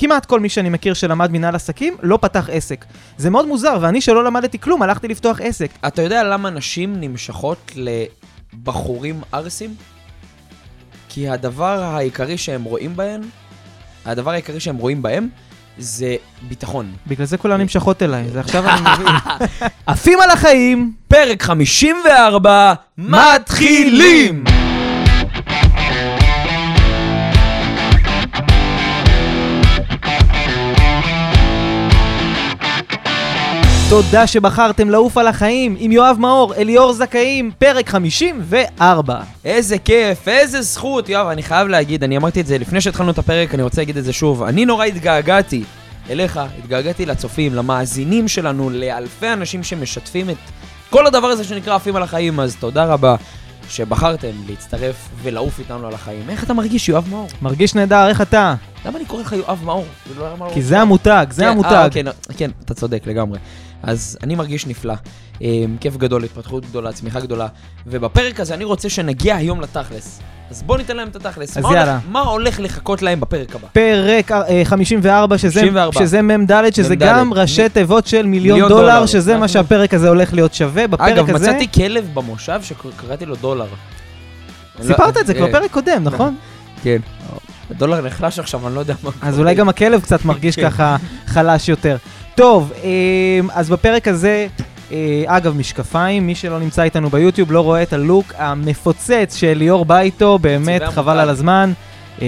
כמעט כל מי שאני מכיר שלמד מנהל עסקים, לא פתח עסק. זה מאוד מוזר, ואני שלא למדתי כלום, הלכתי לפתוח עסק. אתה יודע למה נשים נמשכות לבחורים ערסים? כי הדבר העיקרי שהם רואים בהן, הדבר העיקרי שהם רואים בהם, זה ביטחון. בגלל זה כולן נמשכות אליי, זה עכשיו אני מבין. עפים על החיים! פרק 54, מתחילים! תודה שבחרתם לעוף על החיים עם יואב מאור, אליאור זכאים, פרק 54. איזה כיף, איזה זכות. יואב, אני חייב להגיד, אני אמרתי את זה לפני שהתחלנו את הפרק, אני רוצה להגיד את זה שוב. אני נורא התגעגעתי אליך, התגעגעתי לצופים, למאזינים שלנו, לאלפי אנשים שמשתפים את כל הדבר הזה שנקרא עפים על החיים, אז תודה רבה שבחרתם להצטרף ולעוף איתנו על החיים. איך אתה מרגיש, יואב מאור? מרגיש נהדר, איך אתה? למה אני קורא לך יואב מאור? לא- כי זה המותג, זה כן, אה, המותג. אוקיי, נ- כן, אתה צודק לגמרי. אז אני מרגיש נפלא. אה, כיף גדול, התפתחות גדולה, צמיחה גדולה. ובפרק הזה אני רוצה שנגיע היום לתכלס. אז בוא ניתן להם את התכלס. אז מה הולך- יאללה. מה הולך לחכות להם בפרק הבא? פרק אה, 54, שזה 54. שזה מ"ד, שזה מ"ד. גם ראשי תיבות של מיליון מיליון דולר, דולר. שזה מה שהפרק הזה הולך להיות שווה. בפרק אגב, הזה... מצאתי כלב במושב שקראתי לו דולר. סיפרת את זה כבר אה, פרק קודם, נכון? כן. הדולר נחלש עכשיו, אני לא יודע מה. אז אולי גם הכלב קצת מרגיש כן. ככה חלש יותר. טוב, אמ, אז בפרק הזה, אה, אגב, משקפיים, מי שלא נמצא איתנו ביוטיוב לא רואה את ה look המפוצץ שליאור בא איתו, באמת חבל. על הזמן. אה,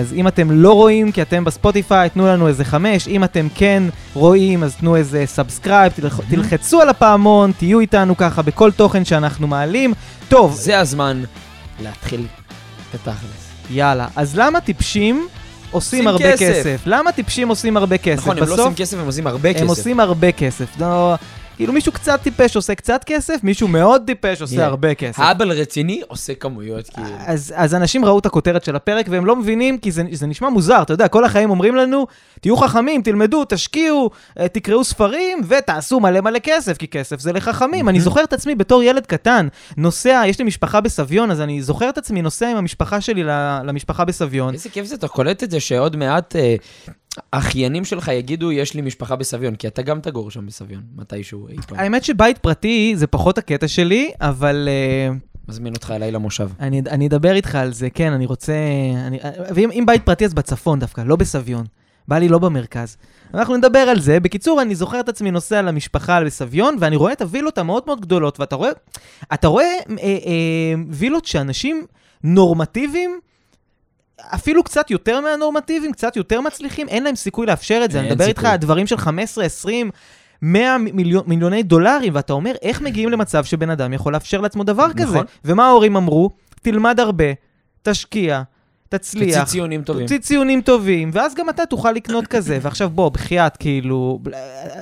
אז אם אתם לא רואים, כי אתם בספוטיפיי, תנו לנו איזה חמש. אם אתם כן רואים, אז תנו איזה subscribe, תלח- תלחצו על הפעמון, תהיו איתנו ככה בכל תוכן שאנחנו מעלים. טוב, זה הזמן להתחיל את התכלס. יאללה, אז למה טיפשים עושים הרבה כסף. כסף? למה טיפשים עושים הרבה כסף? נכון, הם לא בסוף עושים כסף, הם עושים הרבה כסף. הם עושים הרבה כסף. לא, כאילו מישהו קצת טיפש עושה קצת כסף, מישהו מאוד טיפש עושה Yeah. הרבה כסף. האבל רציני עושה כמויות, כאילו. אז, אז אנשים ראו את הכותרת של הפרק והם לא מבינים, כי זה, זה נשמע מוזר, אתה יודע, כל החיים אומרים לנו, תהיו חכמים, תלמדו, תשקיעו, אה, תקראו ספרים ותעשו מלא מלא כסף, כי כסף זה לחכמים. אני זוכר את עצמי בתור ילד קטן, נוסע, יש לי משפחה בסביון, אז אני זוכר את עצמי נוסע עם המשפחה שלי ל- למשפחה בסביון. איזה כיף זה, אתה קולט את זה שעוד מעט אחיינים שלך יגידו, יש לי משפחה בסביון, כי אתה גם תגור שם בסביון, מתישהו אי פעם. האמת שבית פרטי זה פחות הקטע שלי, אבל... אה, מזמין אותך אליי למושב. אני, אני אדבר איתך על זה, כן, אני רוצה... אני, ואם אם בית פרטי אז בצפון דווקא, לא בסביון. בא לי לא במרכז. אנחנו נדבר על זה. בקיצור, אני זוכר את עצמי נוסע למשפחה בסביון, ואני רואה את הווילות המאוד מאוד גדולות, ואתה רואה, אתה רואה אה, אה, וילות שאנשים נורמטיביים, אפילו קצת יותר מהנורמטיביים, קצת יותר מצליחים, אין להם סיכוי לאפשר את זה. אני מדבר איתך. על דברים של 15, 20, 100 מיליון, מיליוני דולרים, ואתה אומר, איך מגיעים למצב שבן אדם יכול לאפשר לעצמו דבר כזה? נכון. ומה ההורים אמרו? תלמד הרבה, תשקיע, תצליח. תוציא ציונים טובים. תוציא ציונים טובים, ואז גם אתה תוכל לקנות כזה. ועכשיו בוא, בחייאת, כאילו,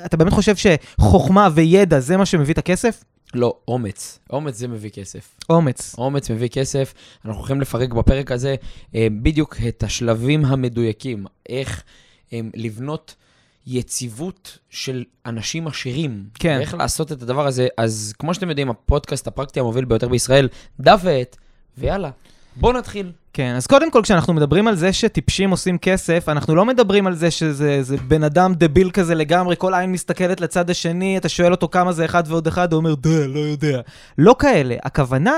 אתה באמת חושב שחוכמה וידע זה מה שמביא את הכסף? לא, אומץ. אומץ זה מביא כסף. אומץ. אומץ מביא כסף. אנחנו הולכים לפרק בפרק הזה אה, בדיוק את השלבים המדויקים, איך אה, לבנות יציבות של אנשים עשירים. כן. ואיך לעשות את הדבר הזה. אז כמו שאתם יודעים, הפודקאסט הפרקטי המוביל ביותר בישראל, דף ועט, ויאללה, בואו נתחיל. כן, אז קודם כל, כשאנחנו מדברים על זה שטיפשים עושים כסף, אנחנו לא מדברים על זה שזה זה בן אדם דביל כזה לגמרי, כל עין מסתכלת לצד השני, אתה שואל אותו כמה זה אחד ועוד אחד, הוא אומר, דה, לא יודע. לא כאלה. הכוונה,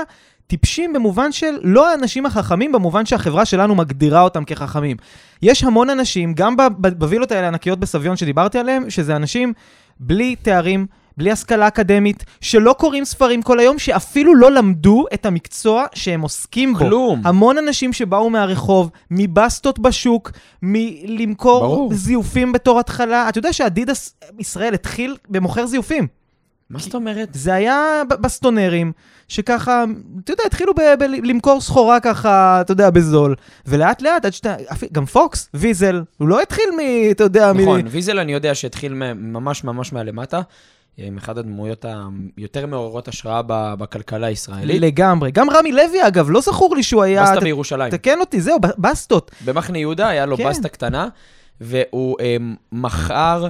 טיפשים במובן של לא האנשים החכמים, במובן שהחברה שלנו מגדירה אותם כחכמים. יש המון אנשים, גם בווילות האלה הענקיות בסביון שדיברתי עליהם, שזה אנשים בלי תארים, בלי השכלה אקדמית, שלא קוראים ספרים כל היום, שאפילו לא למדו את המקצוע שהם עוסקים בו. כלום. המון אנשים שבאו מהרחוב, מבסטות בשוק, מלמכור ברור. זיופים בתור התחלה. אתה יודע שאדידס ישראל התחיל במוכר זיופים. מה זאת אומרת? זה היה בסטונרים, שככה, אתה יודע, התחילו למכור סחורה ככה, אתה יודע, בזול. ולאט לאט, עד שאתה, גם פוקס, ויזל, הוא לא התחיל מ... אתה יודע, מ... נכון, ויזל אני יודע שהתחיל ממש ממש מהלמטה, עם אחת הדמויות היותר מעוררות השראה בכלכלה הישראלית. לגמרי. גם רמי לוי, אגב, לא זכור לי שהוא היה... בסטה בירושלים. תקן אותי, זהו, בסטות. במחנה יהודה היה לו כן. בסטה קטנה, והוא אה, מכר,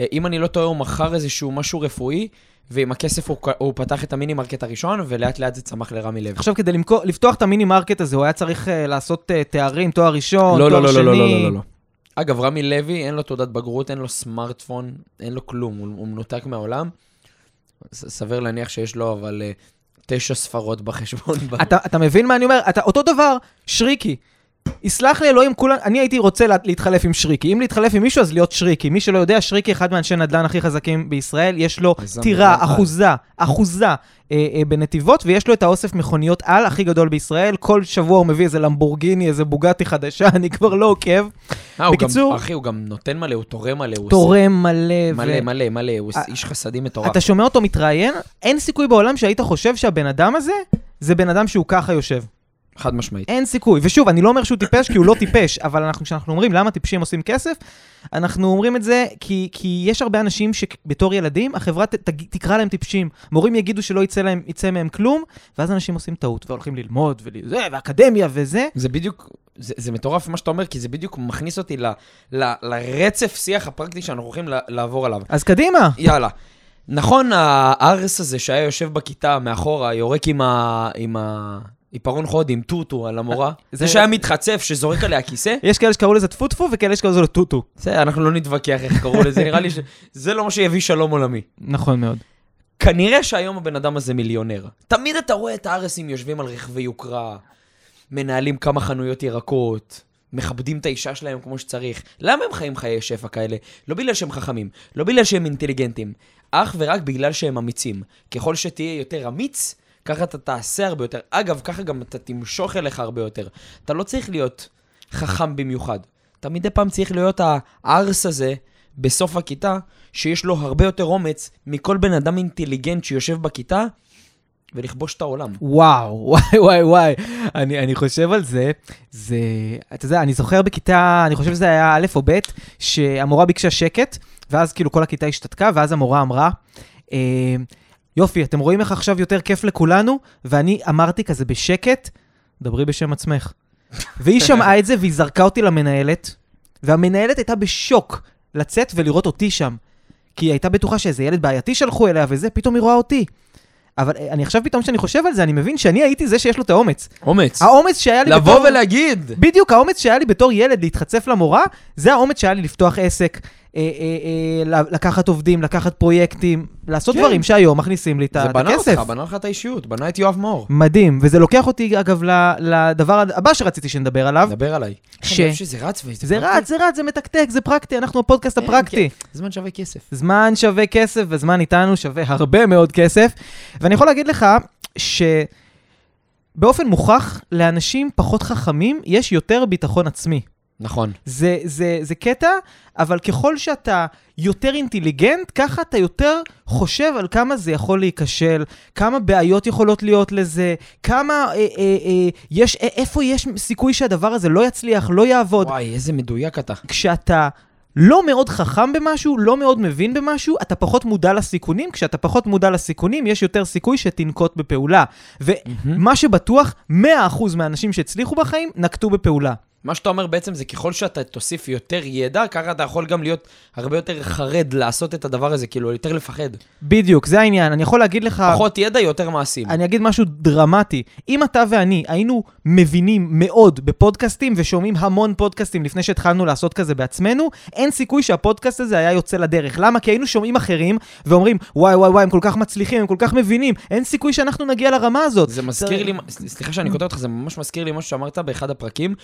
אה, אם אני לא טועה, הוא מכר איזשהו משהו רפואי, ועם הכסף הוא, הוא פתח את המיני מרקט הראשון, ולאט לאט זה צמח לרמי לוי. עכשיו, כדי למכור, לפתוח את המיני מרקט הזה, הוא היה צריך uh, לעשות uh, תארים, תואר ראשון, לא, תואר לא, שני. לא, לא, לא, לא, לא, לא. אגב, רמי לוי, אין לו תעודת בגרות, אין לו סמארטפון, אין לו כלום, הוא, מנותק מהעולם. סביר להניח שיש לו, אבל אה, תשע ספרות בחשבון. אתה, אתה מבין מה אני אומר? אתה, אותו דבר, שריקי. יסלח לי אלוהים, כולם, אני הייתי רוצה לה, להתחלף עם שריקי. אם להתחלף עם מישהו, אז להיות שריקי. מי שלא יודע, שריקי אחד מאנשי נדל"ן הכי חזקים בישראל, יש לו טירה, נדל"ן. אחוזה, אחוזה אה, אה, בנתיבות, ויש לו את האוסף מכוניות על הכי גדול בישראל. כל שבוע הוא מביא איזה למבורגיני, איזה בוגטי חדשה, אני כבר לא עוקב. אה, הוא בקיצור- גם, אחי, הוא גם נותן מלא, הוא תורם מלא, הוא תורם מלא. מלא, ו- מלא, מלא, הוא אה, איש חסדים מטורף. אתה שומע אותו מתראיין, אין סיכוי בעולם שהיית חושב שהבן אדם הזה, זה בן אדם שהוא ככה יושב. חד משמעית. אין סיכוי. ושוב, אני לא אומר שהוא טיפש, כי הוא לא טיפש, אבל אנחנו, כשאנחנו אומרים למה טיפשים עושים כסף, אנחנו אומרים את זה כי, כי יש הרבה אנשים שבתור ילדים, החברה ת, ת, תקרא להם טיפשים. מורים יגידו שלא יצא, להם, יצא מהם כלום, ואז אנשים עושים טעות, והולכים ללמוד, וזה, ואקדמיה וזה. זה בדיוק, זה, זה מטורף מה שאתה אומר, כי זה בדיוק מכניס אותי ל, ל, לרצף שיח הפרקטי שאנחנו הולכים ל- לעבור עליו. אז קדימה. יאללה. נכון, הארס הזה שהיה יושב בכיתה מאחורה, יורק עם ה... עם ה... עיפרון חוד עם טוטו על המורה. זה- זה שהיה מתחצף, שזורק עליה כיסא. יש כאלה שקראו לזה טפו טפו, וכאלה שקראו לזה טוטו. זה, אנחנו לא נתווכח איך קראו לזה, נראה לי שזה לא מה שיביא שלום עולמי. נכון מאוד. כנראה שהיום הבן אדם הזה מיליונר. תמיד אתה רואה את הארסים יושבים על רכבי יוקרה, מנהלים כמה חנויות ירקות, מכבדים את האישה שלהם כמו שצריך. למה הם חיים חיי שפע כאלה? לא בגלל שהם חכמים, לא בגלל שהם אינטליגנטים, אך ורק בגלל שהם אמיצים. ככל שתהיה יותר אמיץ, ככה אתה תעשה הרבה יותר. אגב, ככה גם אתה תמשוך אליך הרבה יותר. אתה לא צריך להיות חכם במיוחד. אתה מדי פעם צריך להיות הארס הזה בסוף הכיתה, שיש לו הרבה יותר אומץ מכל בן אדם אינטליגנט שיושב בכיתה ולכבוש את העולם. וואו, וואי, וואי, וואי. אני, אני חושב על זה, זה... אתה יודע, אני זוכר בכיתה, אני חושב שזה היה א' או ב', שהמורה ביקשה שקט, ואז כאילו כל הכיתה השתתקה, ואז המורה אמרה, אה, יופי, אתם רואים איך עכשיו יותר כיף לכולנו? ואני אמרתי כזה בשקט, דברי בשם עצמך. והיא שמעה את זה והיא זרקה אותי למנהלת, והמנהלת הייתה בשוק לצאת ולראות אותי שם. כי היא הייתה בטוחה שאיזה ילד בעייתי שלחו אליה וזה, פתאום היא רואה אותי. אבל אה, אני עכשיו פתאום כשאני חושב על זה, אני מבין שאני הייתי זה שיש לו את האומץ. אומץ. האומץ שהיה לי לבוא בתור... ולהגיד. בדיוק, האומץ שהיה לי בתור ילד להתחצף למורה, זה האומץ שהיה לי לפתוח עסק, אה, אה, אה, לקחת עובדים, לקחת פרויקטים, לעשות כן. דברים שהיום מכניסים לי את ה- זה בנה הכסף. אותך, בנה לך את האישיות, בנה את יואב מאור. מדהים, וזה לוקח אותי אגב לדבר הבא שרציתי שנדבר עליו. דבר עליי. ש- שזה רץ וזה זה. רץ, זה רץ, זה מתקתק, זה פרקטי, אנחנו הפודקאסט כן, הפרקטי. זמן שווה כסף. זמן שווה כסף וזמן איתנו שווה הרבה מאוד כסף. ואני יכול להגיד לך שבאופן מוכח, לאנשים פחות חכמים יש יותר ביטחון עצמי. נכון. זה, זה, זה קטע, אבל ככל שאתה יותר אינטליגנט, ככה אתה יותר חושב על כמה זה יכול להיכשל, כמה בעיות יכולות להיות לזה, כמה, אה, אה, אה, יש, אה, איפה יש סיכוי שהדבר הזה לא יצליח, לא יעבוד. וואי, איזה מדויק אתה. כשאתה לא מאוד חכם במשהו, לא מאוד מבין במשהו, אתה פחות מודע לסיכונים. כשאתה פחות מודע לסיכונים, יש יותר סיכוי שתנקוט בפעולה. ומה שבטוח, 100% מהאנשים שהצליחו בחיים, נקטו בפעולה. מה שאתה אומר בעצם זה ככל שאתה תוסיף יותר ידע, ככה אתה יכול גם להיות הרבה יותר חרד לעשות את הדבר הזה, כאילו יותר לפחד. בדיוק, זה העניין. אני יכול להגיד לך... פחות ידע, יותר מעשים. אני אגיד משהו דרמטי. אם אתה ואני היינו מבינים מאוד בפודקאסטים ושומעים המון פודקאסטים לפני שהתחלנו לעשות כזה בעצמנו, אין סיכוי שהפודקאסט הזה היה יוצא לדרך. למה? כי היינו שומעים אחרים ואומרים, וואי וואי וואי, הם כל כך מצליחים, הם כל כך מבינים. אין סיכוי שאנחנו נגיע לרמה הזאת. זה מזכיר לי, סליחה שאני קוטע אותך, זה ממש מזכיר לי משהו שאמרת באחד הפרקים,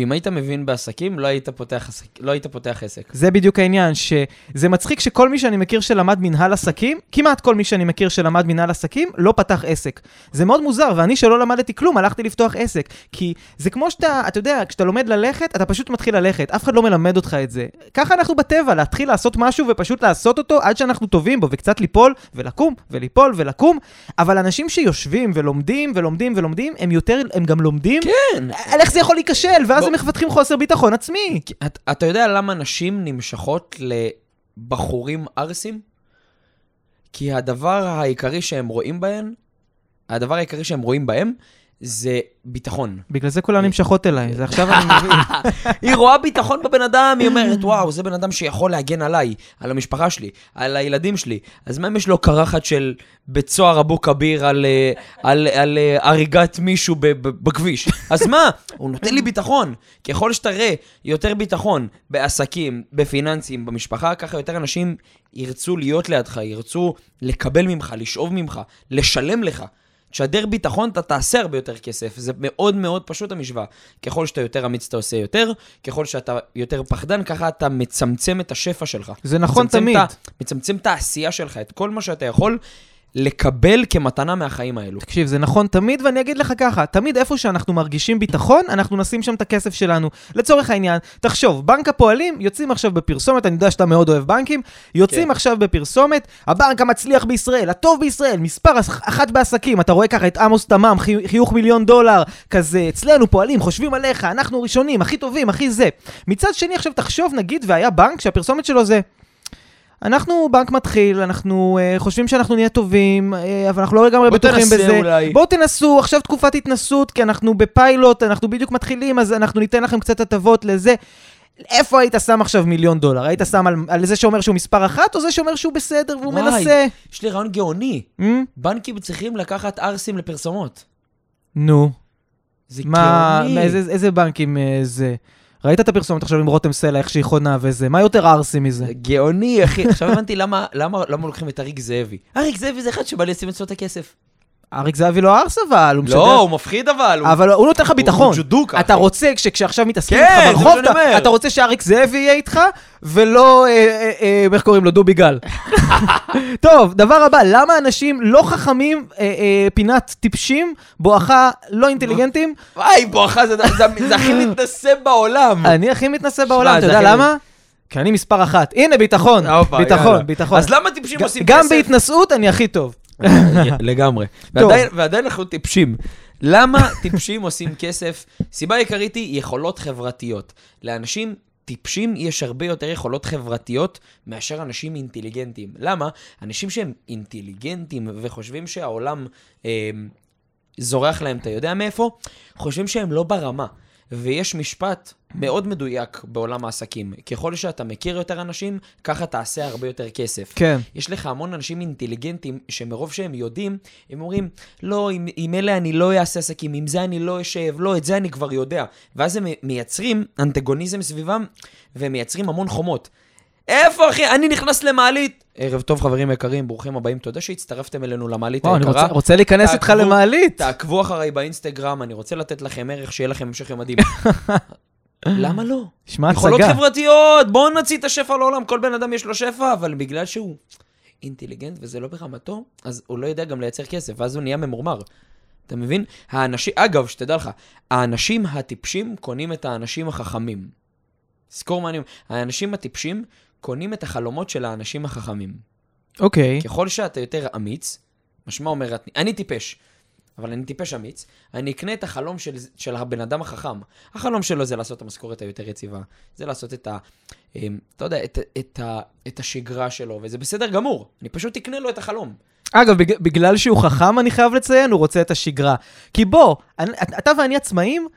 שאם היית מבין בעסקים, לא היית פותח עסק. לא היית פותח עסק. זה בדיוק העניין, שזה מצחיק שכל מי שאני מכיר שלמד מנהל עסקים, כמעט כל מי שאני מכיר שלמד מנהל עסקים, לא פתח עסק. זה מאוד מוזר, ואני שלא למדתי כלום, הלכתי לפתוח עסק. כי זה כמו שאתה, אתה יודע, כשאתה לומד ללכת, אתה פשוט מתחיל ללכת, אף אחד לא מלמד אותך את זה. ככה אנחנו בטבע, להתחיל לעשות משהו ופשוט לעשות אותו עד שאנחנו טובים בו, וקצת ליפול ולקום וליפול ולקום. אבל אנשים שיושבים ולומדים ולומדים ולומדים, הם יותר, הם גם לומדים כן. על איך זה יכול להיכשל, ואז הם מפתחים חוסר ביטחון עצמי. את, אתה יודע למה נשים נמשכות לבחורים ערסים? כי הדבר העיקרי שהם רואים בהן, הדבר העיקרי שהם רואים בהם, זה ביטחון. בגלל זה כולן נמשכות אליי, זה עכשיו אני מבין. היא רואה ביטחון בבן אדם, היא אומרת, וואו, זה בן אדם שיכול להגן עליי, על המשפחה שלי, על הילדים שלי. אז מה אם יש לו קרחת של בית סוהר אבו כביר על, אה, על, על, אה, הריגת מישהו בכביש? אז מה? הוא נותן לי ביטחון. ככל שתראה יותר ביטחון בעסקים, בפיננסים, במשפחה, ככה יותר אנשים ירצו להיות לידך, ירצו לקבל ממך, לשאוב ממך, לשלם לך. תשדר ביטחון, אתה תעשה הרבה יותר כסף. זה מאוד מאוד פשוט המשוואה. ככל שאתה יותר אמיץ, אתה עושה יותר, ככל שאתה יותר פחדן, ככה אתה מצמצם את השפע שלך. זה נכון מצמצם תמיד. את מצמצם את העשייה שלך, את כל מה שאתה יכול לקבל כמתנה מהחיים האלו. תקשיב, זה נכון תמיד, ואני אגיד לך ככה, תמיד איפה שאנחנו מרגישים ביטחון, אנחנו נשים שם את הכסף שלנו. לצורך העניין, תחשוב, בנק הפועלים יוצאים עכשיו בפרסומת, אני יודע שאתה מאוד אוהב בנקים, יוצאים כן. עכשיו בפרסומת, הבנק המצליח בישראל, הטוב בישראל, מספר אח- אחת בעסקים, אתה רואה ככה את עמוס תמם, חי- חיוך מיליון דולר, כזה, אצלנו פועלים, חושבים עליך, אנחנו ראשונים, הכי טובים, הכי זה. מצד שני, עכשיו תחשוב, נגיד, והיה בנק שהפרסומת שלו זה... אנחנו בנק מתחיל, אנחנו uh, חושבים שאנחנו נהיה טובים, uh, אבל אנחנו לא לגמרי בטוחים בזה. אולי. בואו תנסו, עכשיו תקופת התנסות, כי אנחנו בפיילוט, אנחנו בדיוק מתחילים, אז אנחנו ניתן לכם קצת הטבות לזה. איפה היית שם עכשיו מיליון דולר? היית שם על, על זה שאומר שהוא מספר אחת, או זה שאומר שהוא בסדר והוא וואי. מנסה? יש לי רעיון גאוני. Hmm? בנקים צריכים לקחת ערסים לפרסומות. נו, זה מה, גאוני. איזה, איזה בנקים אה, זה? ראית את הפרסומת עכשיו עם רותם סלע, איך שהיא חונה וזה? מה יותר ערסי מזה? זה גאוני, אחי. עכשיו הבנתי למה, למה, למה לוקחים את אריק זאבי. אריק זאבי זה אחד שבא לשים אצלו את הכסף. אריק זהבי לא ערס אבל, הוא משדר... לא, הוא מפחיד אבל. אבל הוא נותן לך ביטחון. הוא ג'ודוקה, אתה. רוצה, כש- כשעכשיו מתעסקים כן, איתך ברחוב. אתה- רוצה שאריק זאבי יהיה איתך, ולא, אה, אה, אה, איך קוראים לו? דובי גל. טוב, דבר הבא, למה אנשים לא חכמים, פינת טיפשים, בואכה לא אינטליגנטים? וואי, בואכה זה הכי מתנשא בעולם. אני הכי מתנשא בעולם, אתה יודע למה? כי אני מספר אחת. הנה, ביטחון, ביטחון. ביטחון. אז למה טיפשים עושים גם כסף? בהתנשאות אני הכי טוב. לגמרי. ועדיין- ועדיין אנחנו טיפשים. למה טיפשים עושים כסף? סיבה עיקרית היא יכולות חברתיות. לאנשים טיפשים יש הרבה יותר יכולות חברתיות מאשר אנשים אינטליגנטים. למה? אנשים שהם אינטליגנטים וחושבים שהעולם אה, זורח להם, אתה יודע מאיפה? חושבים שהם לא ברמה. ויש משפט מאוד מדויק בעולם העסקים. ככל שאתה מכיר יותר אנשים, ככה תעשה הרבה יותר כסף. כן. יש לך המון אנשים אינטליגנטים שמרוב שהם יודעים, הם אומרים, לא, עם, עם אלה אני לא אעשה עסקים, עם זה אני לא אשב, לא, את זה אני כבר יודע. ואז הם מייצרים אנטגוניזם סביבם, והם מייצרים המון חומות. איפה אחי? אני נכנס למעלית. ערב טוב חברים יקרים, ברוכים הבאים. תודה שהצטרפתם אלינו למעלית וואו, אני היקרה. רוצה- רוצה להיכנס איתך למעלית. תעקבו אחריי באינסטגרם, אני רוצה לתת לכם ערך, שיהיה לכם המשך יום מדהים. למה לא? שמע, יכולות הצגה. חברתיות, בואו נוציא את השפע לעולם, כל בן אדם יש לו שפע, אבל בגלל שהוא אינטליגנט וזה לא ברמתו, אז הוא לא יודע גם לייצר כסף, ואז הוא נהיה ממורמר. אתה מבין? האנשים, אגב, שתדע לך, האנשים הטיפשים קונים את האנשים החכמים. זכור מה אני אומר, האנשים הטיפשים קונים את החלומות של האנשים החכמים. אוקיי. ככל שאתה יותר אמיץ, משמע אומר, אני טיפש, אבל אני טיפש אמיץ, אני אקנה את החלום של, של הבן אדם החכם. החלום שלו זה לעשות את המשכורת היותר יציבה, זה לעשות את ה... אמ, אתה יודע, את, את, ה, את השגרה שלו, וזה בסדר גמור. אני פשוט אקנה לו את החלום. אגב, בג- בגלל שהוא חכם, אני חייב לציין, הוא רוצה את השגרה. כי בוא, אני- אתה ואני עצמאים,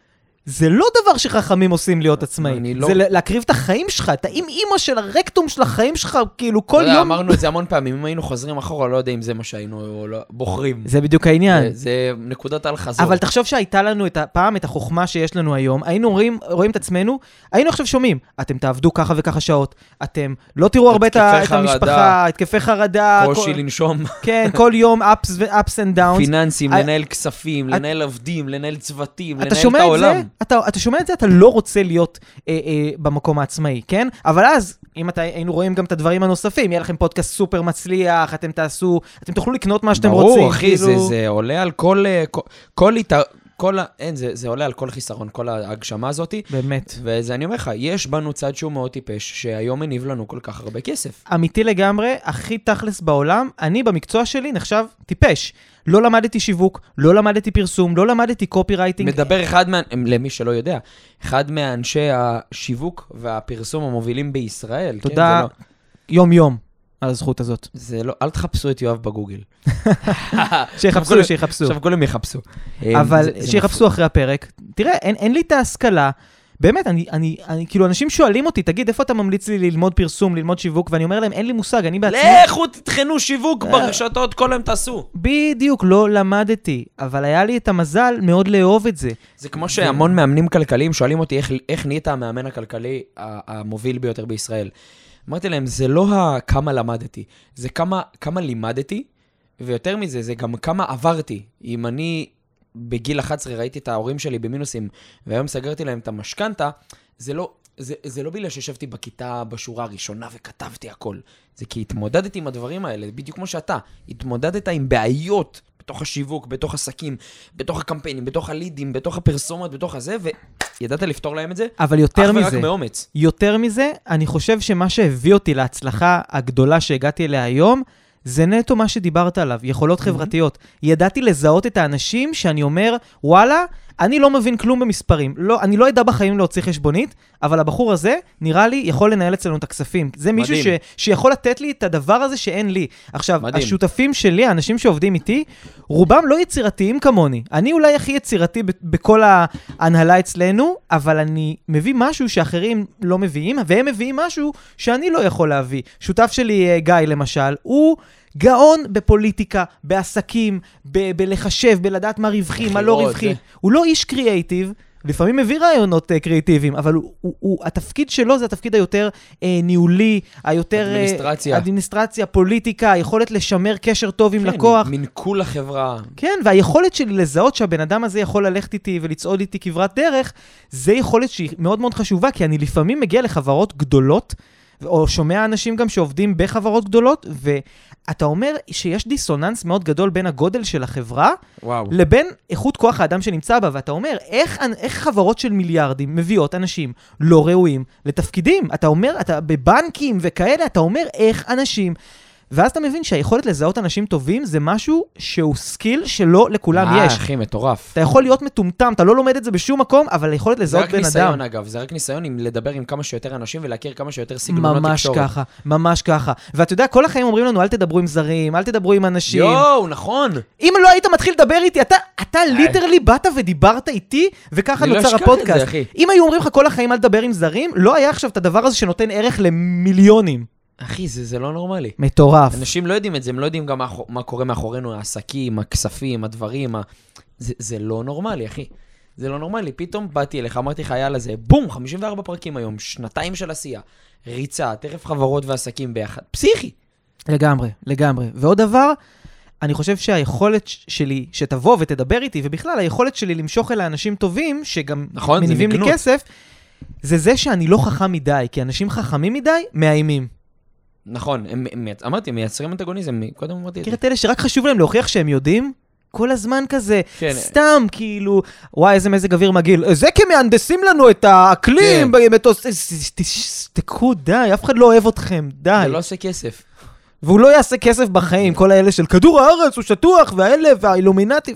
זה לא דבר שחכמים עושים להיות עצמאים. אני לא- זה לה- להקריב את החיים שלך, את האם-אימא של הרקטום של החיים שלך, כאילו כל יום... אמרנו את זה המון פעמים, אם היינו חוזרים אחורה, לא יודע אם זה מה שהיינו לא, בוחרים. זה בדיוק העניין. זה, זה נקודת אל חזור. אבל תחשוב שהייתה לנו את הפעם, את החוכמה שיש לנו היום, היינו רואים, רואים את עצמנו, היינו עכשיו שומעים, אתם תעבדו ככה וככה שעות, אתם לא תראו הרבה את, את. המשפחה, התקפי חרדה, קושי כל, לנשום, כן, כל יום ups ו-ups and downs. פיננסים, I- לנהל כספים, לנהל עובדים, לנהל צוותים, לנהל את העולם. זה, אתה, אתה שומע את זה, אתה לא רוצה להיות אה, אה, במקום העצמאי, כן? אבל אז, אם אתה, היינו רואים גם את הדברים הנוספים, יהיה לכם פודקאסט סופר מצליח, אתם תעשו, אתם תוכלו לקנות מה שאתם רוצים. ברור, אחי, זה, כאילו- זה עולה על כל... אה, כל, כל, הת... כל ה... אין, זה, זה עולה על כל חיסרון, כל ההגשמה הזאת. באמת. וזה, אני אומר לך, יש בנו צד שהוא מאוד טיפש, שהיום מניב לנו כל כך הרבה כסף. אמיתי לגמרי, הכי תכלס בעולם, אני במקצוע שלי נחשב טיפש. לא למדתי שיווק, לא למדתי פרסום, לא למדתי קופי רייטינג. מדבר אחד מה... למי שלא יודע, אחד מאנשי השיווק והפרסום המובילים בישראל. תודה. כן, זה לא... יום-יום. על הזכות הזאת. זה לא, אל תחפשו את יואב בגוגל. שיחפשו, שיחפשו. עכשיו כולם יחפשו. אה, אבל שיחפשו אחרי הפרק. תראה, אין, אין לי את ההשכלה. באמת, אני, אני, אני, כאילו, אנשים שואלים אותי, תגיד, איפה אתה ממליץ לי ללמוד פרסום, ללמוד שיווק? ואני אומר להם, אין לי מושג, אני בעצמי... לכו תטחנו שיווק אה. ברשתות, כל היום תעשו. בדיוק, לא למדתי, אבל היה לי את המזל מאוד לאהוב את זה. זה כמו שהמון מאמנים כלכליים שואלים אותי איך, איך נהיית המאמן הכלכלי המוביל ביותר בישראל. אמרתי להם, זה לא כמה למדתי, זה כמה, כמה לימדתי, ויותר מזה, זה גם כמה עברתי. אם אני בגיל 11 ראיתי את ההורים שלי במינוסים, והיום סגרתי להם את המשכנתה, זה לא... זה, זה לא בגלל שישבתי בכיתה בשורה הראשונה וכתבתי הכל. זה כי התמודדתי עם הדברים האלה, בדיוק כמו שאתה. התמודדת עם בעיות בתוך השיווק, בתוך עסקים, בתוך הקמפיינים, בתוך הלידים, בתוך הפרסומות, בתוך הזה, וידעת לפתור להם את זה, אבל יותר אך ורק מזה, מאומץ. יותר מזה, אני חושב שמה שהביא אותי להצלחה הגדולה שהגעתי אליה היום, זה נטו מה שדיברת עליו, יכולות חברתיות. ידעתי לזהות את האנשים שאני אומר, וואלה, אני לא מבין כלום במספרים. לא, אני לא אדע בחיים להוציא חשבונית, אבל הבחור הזה, נראה לי, יכול לנהל אצלנו את הכספים. זה מישהו ש. שיכול לתת לי את הדבר הזה שאין לי. עכשיו, מדהים. השותפים שלי, האנשים שעובדים איתי, רובם לא יצירתיים כמוני. אני אולי הכי יצירתי בכל ההנהלה אצלנו, אבל אני מביא משהו שאחרים לא מביאים, והם מביאים משהו שאני לא יכול להביא. שותף שלי, אה, גיא למשל, הוא... גאון בפוליטיקה, בעסקים, ב- בלחשב, בלדעת מה רווחי, מה לא רווחי. זה. הוא לא איש קריאייטיב, לפעמים מביא רעיונות uh, קריאיטיביים, אבל הוא, הוא, הוא, התפקיד שלו זה התפקיד היותר uh, ניהולי, היותר... אה, אדמיניסטרציה. אדמיניסטרציה, פוליטיקה, היכולת לשמר קשר טוב עם כן, לקוח. מנקול החברה. כן, והיכולת שלי לזהות שהבן אדם הזה יכול ללכת איתי ולצעוד איתי כברת דרך, זה יכולת שהיא מאוד מאוד חשובה, כי אני לפעמים מגיע לחברות גדולות, או שומע אנשים גם שעובדים בחברות גדולות, ואתה אומר שיש דיסוננס מאוד גדול בין הגודל של החברה וואו. לבין איכות כוח האדם שנמצא בה, ואתה אומר, איך, איך חברות של מיליארדים מביאות אנשים לא ראויים לתפקידים? אתה אומר, אתה בבנקים וכאלה, אתה אומר, איך אנשים... ואז אתה מבין שהיכולת לזהות אנשים טובים זה משהו שהוא skill שלא לכולם אה, יש. אחי, מטורף. אתה יכול להיות מטומטם, אתה לא לומד את זה בשום מקום, אבל היכולת זה לזהות רק בן ניסיון, אדם. אגב, זה רק ניסיון עם לדבר עם כמה שיותר אנשים ולהכיר כמה שיותר סגנונות ממש תקשורת. ככה, ממש ככה. ואתה יודע, כל החיים אומרים לנו, אל תדברו עם זרים, אל תדברו עם אנשים. יואו, נכון. אם לא היית מתחיל לדבר איתי, אתה, אתה ליטרלי באת ודיברת איתי, וככה לא נוצר זה, הפודקאסט. אחי. אם היו אומרים לך כל החיים אל תדבר עם זרים, לא היה עכשיו את הדבר הזה שנותן ערך למיליונים. אחי, זה, זה לא נורמלי. מטורף. אנשים לא יודעים את זה, הם לא יודעים גם מה, מה קורה מאחורינו, העסקים, הכספים, הדברים, ה... זה, זה לא נורמלי, אחי. זה לא נורמלי. פתאום באתי אליך, אמרתי לך, יאללה, זה בום, 54 פרקים היום, שנתיים של עשייה, ריצה, תכף חברות ועסקים ביחד. פסיכי. לגמרי, לגמרי. ועוד דבר, אני חושב שהיכולת שלי, שתבוא ותדבר איתי, ובכלל היכולת שלי למשוך אל האנשים טובים, שגם נכון, מניבים לי. כסף, זה זה שאני לא חכם מדי, כי אנשים חכמים מדי, מאיימים. נכון, הם, הם, מייצ- אמרתי, הם מייצרים אנטגוניזם, קודם אמרתי את מכיר זה. את אלה שרק חשוב להם להוכיח שהם יודעים? כל הזמן כזה, כן. סתם כאילו, וואי, איזה מזג אוויר מגעיל. זה כי מהנדסים לנו את האקלים, כן. במטוס... תשתקו, די, אף אחד לא אוהב אתכם, די. זה לא עושה כסף. והוא לא יעשה כסף בחיים, כל האלה של כדור הארץ הוא שטוח, והאלה והאילומינטי.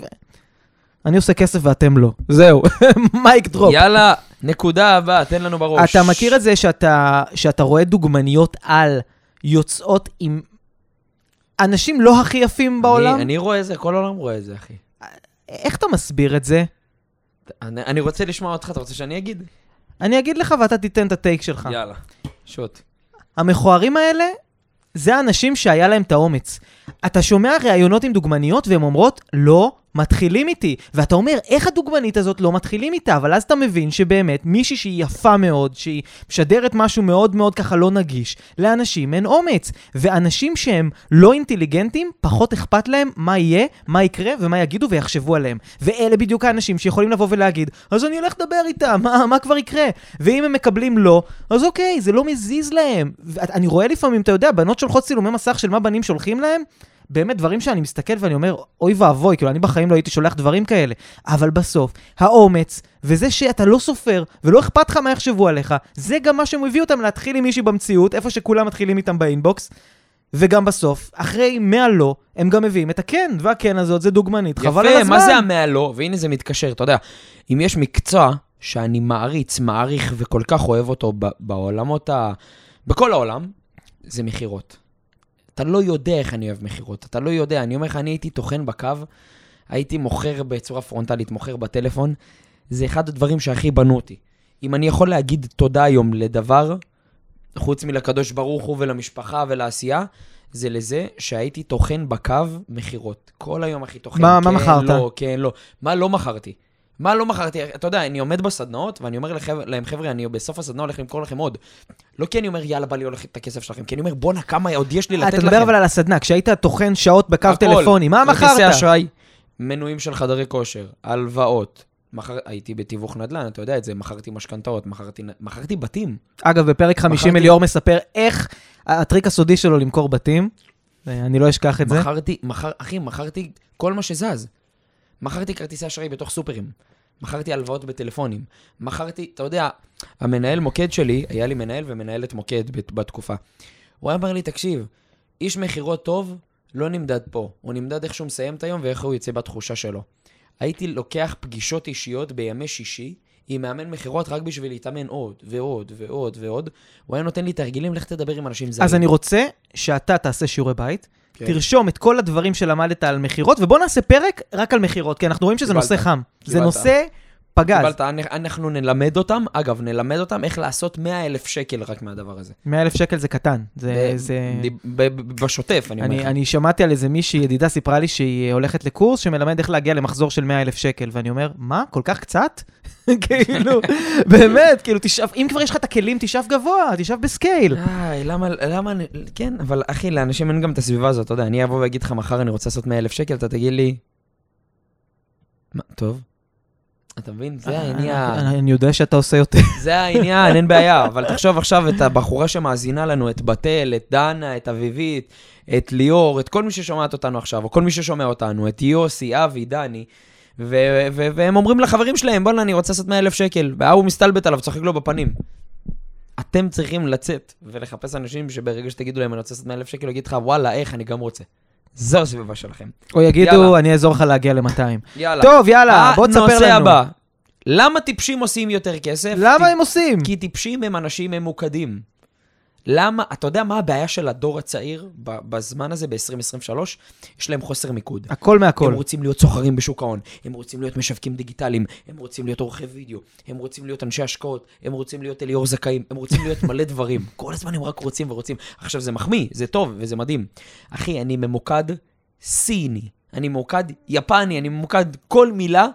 אני עושה כסף ואתם לא. זהו, מייק דרופ. יאללה, נקודה הבאה, תן לנו בראש. אתה מכיר את זה שאתה, שאתה רואה דוגמניות על יוצאות עם אנשים לא הכי יפים בעולם? אני, אני רואה את זה, כל העולם רואה את זה, אחי. איך אתה מסביר את זה? אני, אני רוצה לשמוע אותך, אתה רוצה שאני אגיד? אני אגיד לך ואתה תיתן את הטייק שלך. יאללה, שוט. המכוערים האלה, זה האנשים שהיה להם את האומץ. אתה שומע ראיונות עם דוגמניות והן אומרות, לא מתחילים איתי. ואתה אומר, איך הדוגמנית הזאת לא מתחילים איתה? אבל אז אתה מבין שבאמת מישהי שהיא יפה מאוד, שהיא משדרת משהו מאוד מאוד ככה לא נגיש, לאנשים אין אומץ. ואנשים שהם לא אינטליגנטים, פחות אכפת להם מה יהיה, מה יקרה ומה יגידו ויחשבו עליהם. ואלה בדיוק האנשים שיכולים לבוא ולהגיד, אז אני אלך לדבר איתם, מה, מה כבר יקרה? ואם הם מקבלים לא, אז אוקיי, זה לא מזיז להם. ואני רואה לפעמים, אתה יודע, בנות שולחות צילומי מסך של מה בנים שולחים להם, באמת דברים שאני מסתכל ואני אומר, אוי ואבוי, כאילו אני בחיים לא הייתי שולח דברים כאלה. אבל בסוף, האומץ, וזה שאתה לא סופר, ולא אכפת לך מה יחשבו עליך, זה גם מה שמביא אותם להתחיל עם מישהי במציאות, איפה שכולם מתחילים איתם באינבוקס. וגם בסוף, אחרי 100 לא, הם גם מביאים את הכן, והכן הזאת זה דוגמנית, חבל על יפה, הזמן. מה זה המאה לא? והנה זה מתקשר, אתה יודע, אם יש מקצוע שאני מעריץ, מעריך וכל כך אוהב אותו בעולמות ה... בכל העולם, זה מכירות. אתה לא יודע איך אני אוהב מכירות, אתה לא יודע. אני אומר לך, אני הייתי טוחן בקו, הייתי מוכר בצורה פרונטלית, מוכר בטלפון. זה אחד הדברים שהכי בנו אותי. אם אני יכול להגיד תודה היום לדבר, חוץ מלקדוש ברוך הוא ולמשפחה ולעשייה, זה לזה שהייתי טוחן בקו מכירות. כל היום הכי טוחן. מה- מה כן, מכרת? לא, כן, לא. מה לא מכרתי? מה לא מכרתי? אתה יודע, אני עומד בסדנאות, ואני אומר לחבר, להם, חבר'ה, אני בסוף הסדנה הולך למכור לכם עוד. לא כי אני אומר, יאללה, בא לי הולך את הכסף שלכם, כי אני אומר, בואנה, כמה עוד יש לי לתת אתה לכם. מדבר אבל על הסדנה, כשהיית טוחן שעות בקו הכל. טלפוני, מה מכרת? כרטיסי אשראי, מנויים של חדרי כושר, הלוואות. מכר... הייתי בתיווך נדל"ן, אתה יודע את זה, מכרתי משכנתאות, מכרתי, מכרתי בתים. אגב, בפרק 50 מכרתי- ליאור מספר איך הטריק הסודי שלו למכור בתים. אה, אני לא אשכח את זה. מכרתי, מכר, אחי, מכרתי כל מה שזז. מכרתי כרטיסי אשראי בתוך סופרים. מכרתי הלוואות בטלפונים. מכרתי, אתה יודע, המנהל מוקד שלי, היה לי מנהל ומנהלת מוקד בת- בתקופה. הוא היה אומר לי, תקשיב, איש מכירות טוב לא נמדד פה, הוא נמדד איך שהוא מסיים את היום ואיך הוא יצא בתחושה שלו. הייתי לוקח פגישות אישיות בימי שישי עם מאמן מכירות רק בשביל להתאמן עוד ועוד ועוד ועוד. הוא היה נותן לי תרגילים, לך תדבר עם אנשים זרים. אז אני רוצה שאתה תעשה שיעורי בית, כן. תרשום את כל הדברים שלמדת על מכירות, ובוא נעשה פרק רק על מכירות, כי אנחנו רואים שזה קיבלת. נושא חם. זה קיבלת. נושא פגז. קיבלת, אנ- אנחנו נלמד אותם, אגב, נלמד אותם איך לעשות 100 אלף שקל רק מהדבר הזה. 100 אלף שקל זה קטן. זה... ב- זה... ב- ב- בשוטף, אני אומר לך. אני שמעתי על איזה מישהי, ידידה סיפרה לי שהיא הולכת לקורס שמלמד איך להגיע למחזור של 100 אלף שקל, ואני אומר, מה? כל כך קצת? כאילו, באמת, כאילו, תשאף, אם כבר יש לך את הכלים, תשאף גבוה, תשאף בסקייל. איי, למה, למה, כן, אבל אחי, לאנשים אין גם את הסביבה הזאת, אתה יודע, אני אבוא ואגיד לך מחר אני רוצה לעשות 100 אלף שקל, אתה תגיד לי... מה, טוב. אתה מבין? זה העניין. אני אני יודע שאתה עושה יותר. זה העניין, אין בעיה. אבל תחשוב עכשיו את הבחורה שמאזינה לנו, את בתל, את דנה, את אביבית, את ליאור, את כל מי ששומעת אותנו עכשיו, או כל מי ששומע אותנו, את יוסי, אבי, דני, ו- ו- והם אומרים לחברים שלהם, בוא'נה, אני רוצה לעשות 100 אלף שקל, וההוא מסתלבט עליו, צוחק לו בפנים. אתם צריכים לצאת ולחפש אנשים שברגע שתגידו להם, אני רוצה לעשות 100 אלף שקל, הוא יגיד לך, וואלה, איך, אני גם רוצה. זו הסביבה שלכם. או יגידו, יאללה. אני אעזור לך להגיע ל-200. יאללה. טוב, יאללה, בוא תספר לנו. הנושא הבא. למה טיפשים עושים יותר כסף? למה הם עושים? כי טיפשים הם אנשים ממוקדים. למה, אתה יודע מה הבעיה של הדור הצעיר בזמן הזה, ב-2023? יש להם חוסר מיקוד. הכל מהכל. הם רוצים להיות סוחרים בשוק ההון, הם רוצים להיות משווקים דיגיטליים, הם רוצים להיות עורכי וידאו, הם רוצים להיות אנשי השקעות, הם רוצים להיות אליאור זכאים, הם רוצים להיות מלא דברים. כל הזמן הם רק רוצים ורוצים. עכשיו, זה מחמיא, זה טוב וזה מדהים. אחי, אני ממוקד סיני, אני ממוקד יפני, אני ממוקד כל מילה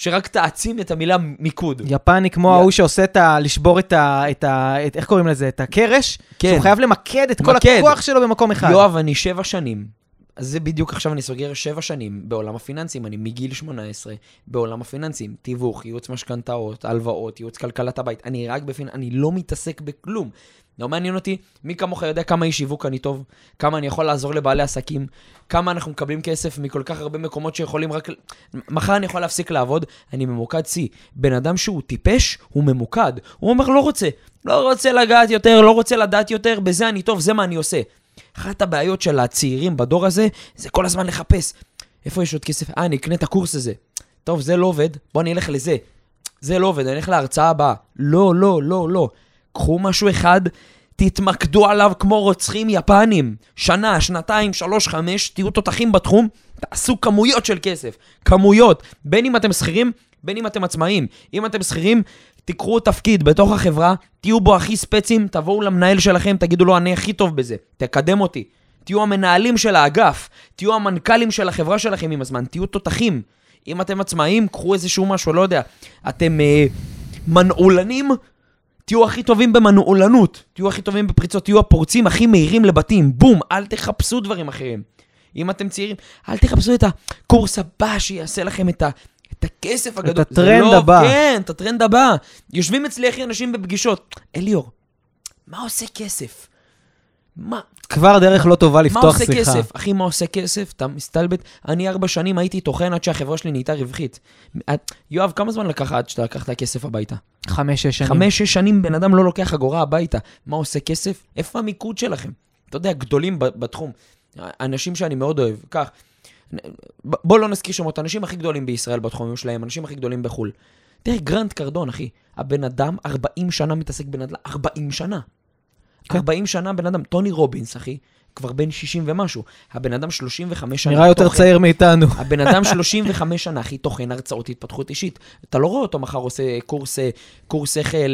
שרק תעצים את המילה מיקוד. יפני כמו ההוא שעושה את ה... לשבור את ה... את ה... את- איך קוראים לזה? את הקרש? כן. שהוא חייב למקד את כל מקד. הכוח שלו במקום אחד. יואב, אני שבע שנים. אז זה בדיוק עכשיו אני סוגר שבע שנים בעולם הפיננסים, אני מגיל 18 בעולם הפיננסים, תיווך, ייעוץ משכנתאות, הלוואות, ייעוץ כלכלת הבית, אני רק בפינ... אני לא מתעסק בכלום. לא מעניין אותי, מי כמוך יודע כמה איש שיווק אני טוב, כמה אני יכול לעזור לבעלי עסקים, כמה אנחנו מקבלים כסף מכל כך הרבה מקומות שיכולים רק... מחר אני יכול להפסיק לעבוד, אני ממוקד שיא. בן אדם שהוא טיפש, הוא ממוקד. הוא אומר, לא רוצה, לא רוצה לגעת יותר, לא רוצה לדעת יותר, בזה אני טוב, זה מה אני עושה. אחת הבעיות של הצעירים בדור הזה, זה כל הזמן לחפש. איפה יש עוד כסף? אה, אני אקנה את הקורס הזה. טוב, זה לא עובד, בוא אני אלך לזה. זה לא עובד, אני אלך להרצאה הבאה. לא, לא, לא, לא. קחו משהו אחד, תתמקדו עליו כמו רוצחים יפנים. שנה, שנתיים, שלוש, חמש, תהיו תותחים בתחום, תעשו כמויות של כסף. כמויות. בין אם אתם שכירים, בין אם אתם עצמאים. אם אתם שכירים, תיקחו תפקיד בתוך החברה, תהיו בו הכי ספצים, תבואו למנהל שלכם, תגידו לו, אני הכי טוב בזה, תקדם אותי. תהיו המנהלים של האגף, תהיו המנכ"לים של החברה שלכם עם הזמן, תהיו תותחים. אם אתם עצמאים, קחו איזשהו משהו, לא יודע. אתם אה, מנעולנים, תהיו הכי טובים במנעולנות, תהיו הכי טובים בפריצות, תהיו הפורצים הכי מהירים לבתים, בום, אל תחפשו דברים אחרים. אם אתם צעירים, אל תחפשו את הקורס הבא שיעשה לכם את ה... את הכסף הגדול. זה הטרנד לא, הבא. כן, את הטרנד הבא. יושבים אצלי אחי אנשים בפגישות. אליאור, מה עושה כסף? מה, כבר דרך לא טובה מה לפתוח עושה שיחה. כסף? אחי, מה עושה כסף? אתה מסתלבט? אני ארבע שנים הייתי טוחן עד שהחברה שלי נהייתה רווחית. את- יואב, כמה זמן לקח עד שאתה לקחת כסף הביתה? חמש, שש שנים. חמש, שש שנים בן אדם לא לוקח אגורה הביתה. מה עושה כסף? איפה המיקוד שלכם? אתה יודע, גדולים בתחום. אנשים שאני מאוד אוהב, כך. בוא לא נזכיר שמות, האנשים הכי גדולים בישראל בתחומים שלהם, אנשים הכי גדולים בחו"ל. תראה, גרנט קרדון, אחי. הבן אדם 40 שנה מתעסק בנדל"ן, 40 שנה. כן. 40 שנה בן אדם, טוני רובינס, אחי, כבר בן 60 ומשהו. הבן אדם 35 שנה. נראה יותר תוכן. צעיר מאיתנו. הבן אדם 35 שנה, אחי, תוכן, הרצאות, התפתחות אישית. אתה לא רואה אותו מחר עושה קורס, אה, קורס איך אה,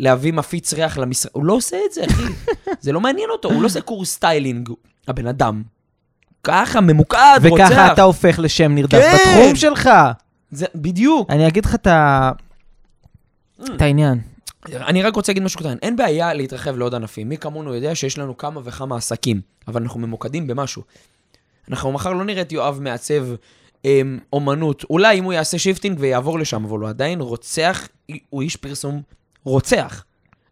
להביא מפיץ ריח למשרד. הוא לא עושה את זה, אחי. זה לא מעניין אותו, הוא לא עושה קורס styling. הבן אדם. ככה, ממוקד, רוצח. וככה אתה הופך לשם נרדף כן. בתחום שלך. זה, בדיוק. אני אגיד לך את ה- Mm. את העניין. אני רק רוצה להגיד משהו קטן, אין בעיה להתרחב לעוד ענפים. מי כמונו יודע שיש לנו כמה וכמה עסקים, אבל אנחנו ממוקדים במשהו. אנחנו מחר לא נראה את יואב מעצב אמ, אומנות. אולי אם הוא יעשה shifting ויעבור לשם, אבל הוא עדיין רוצח, הוא איש פרסום רוצח.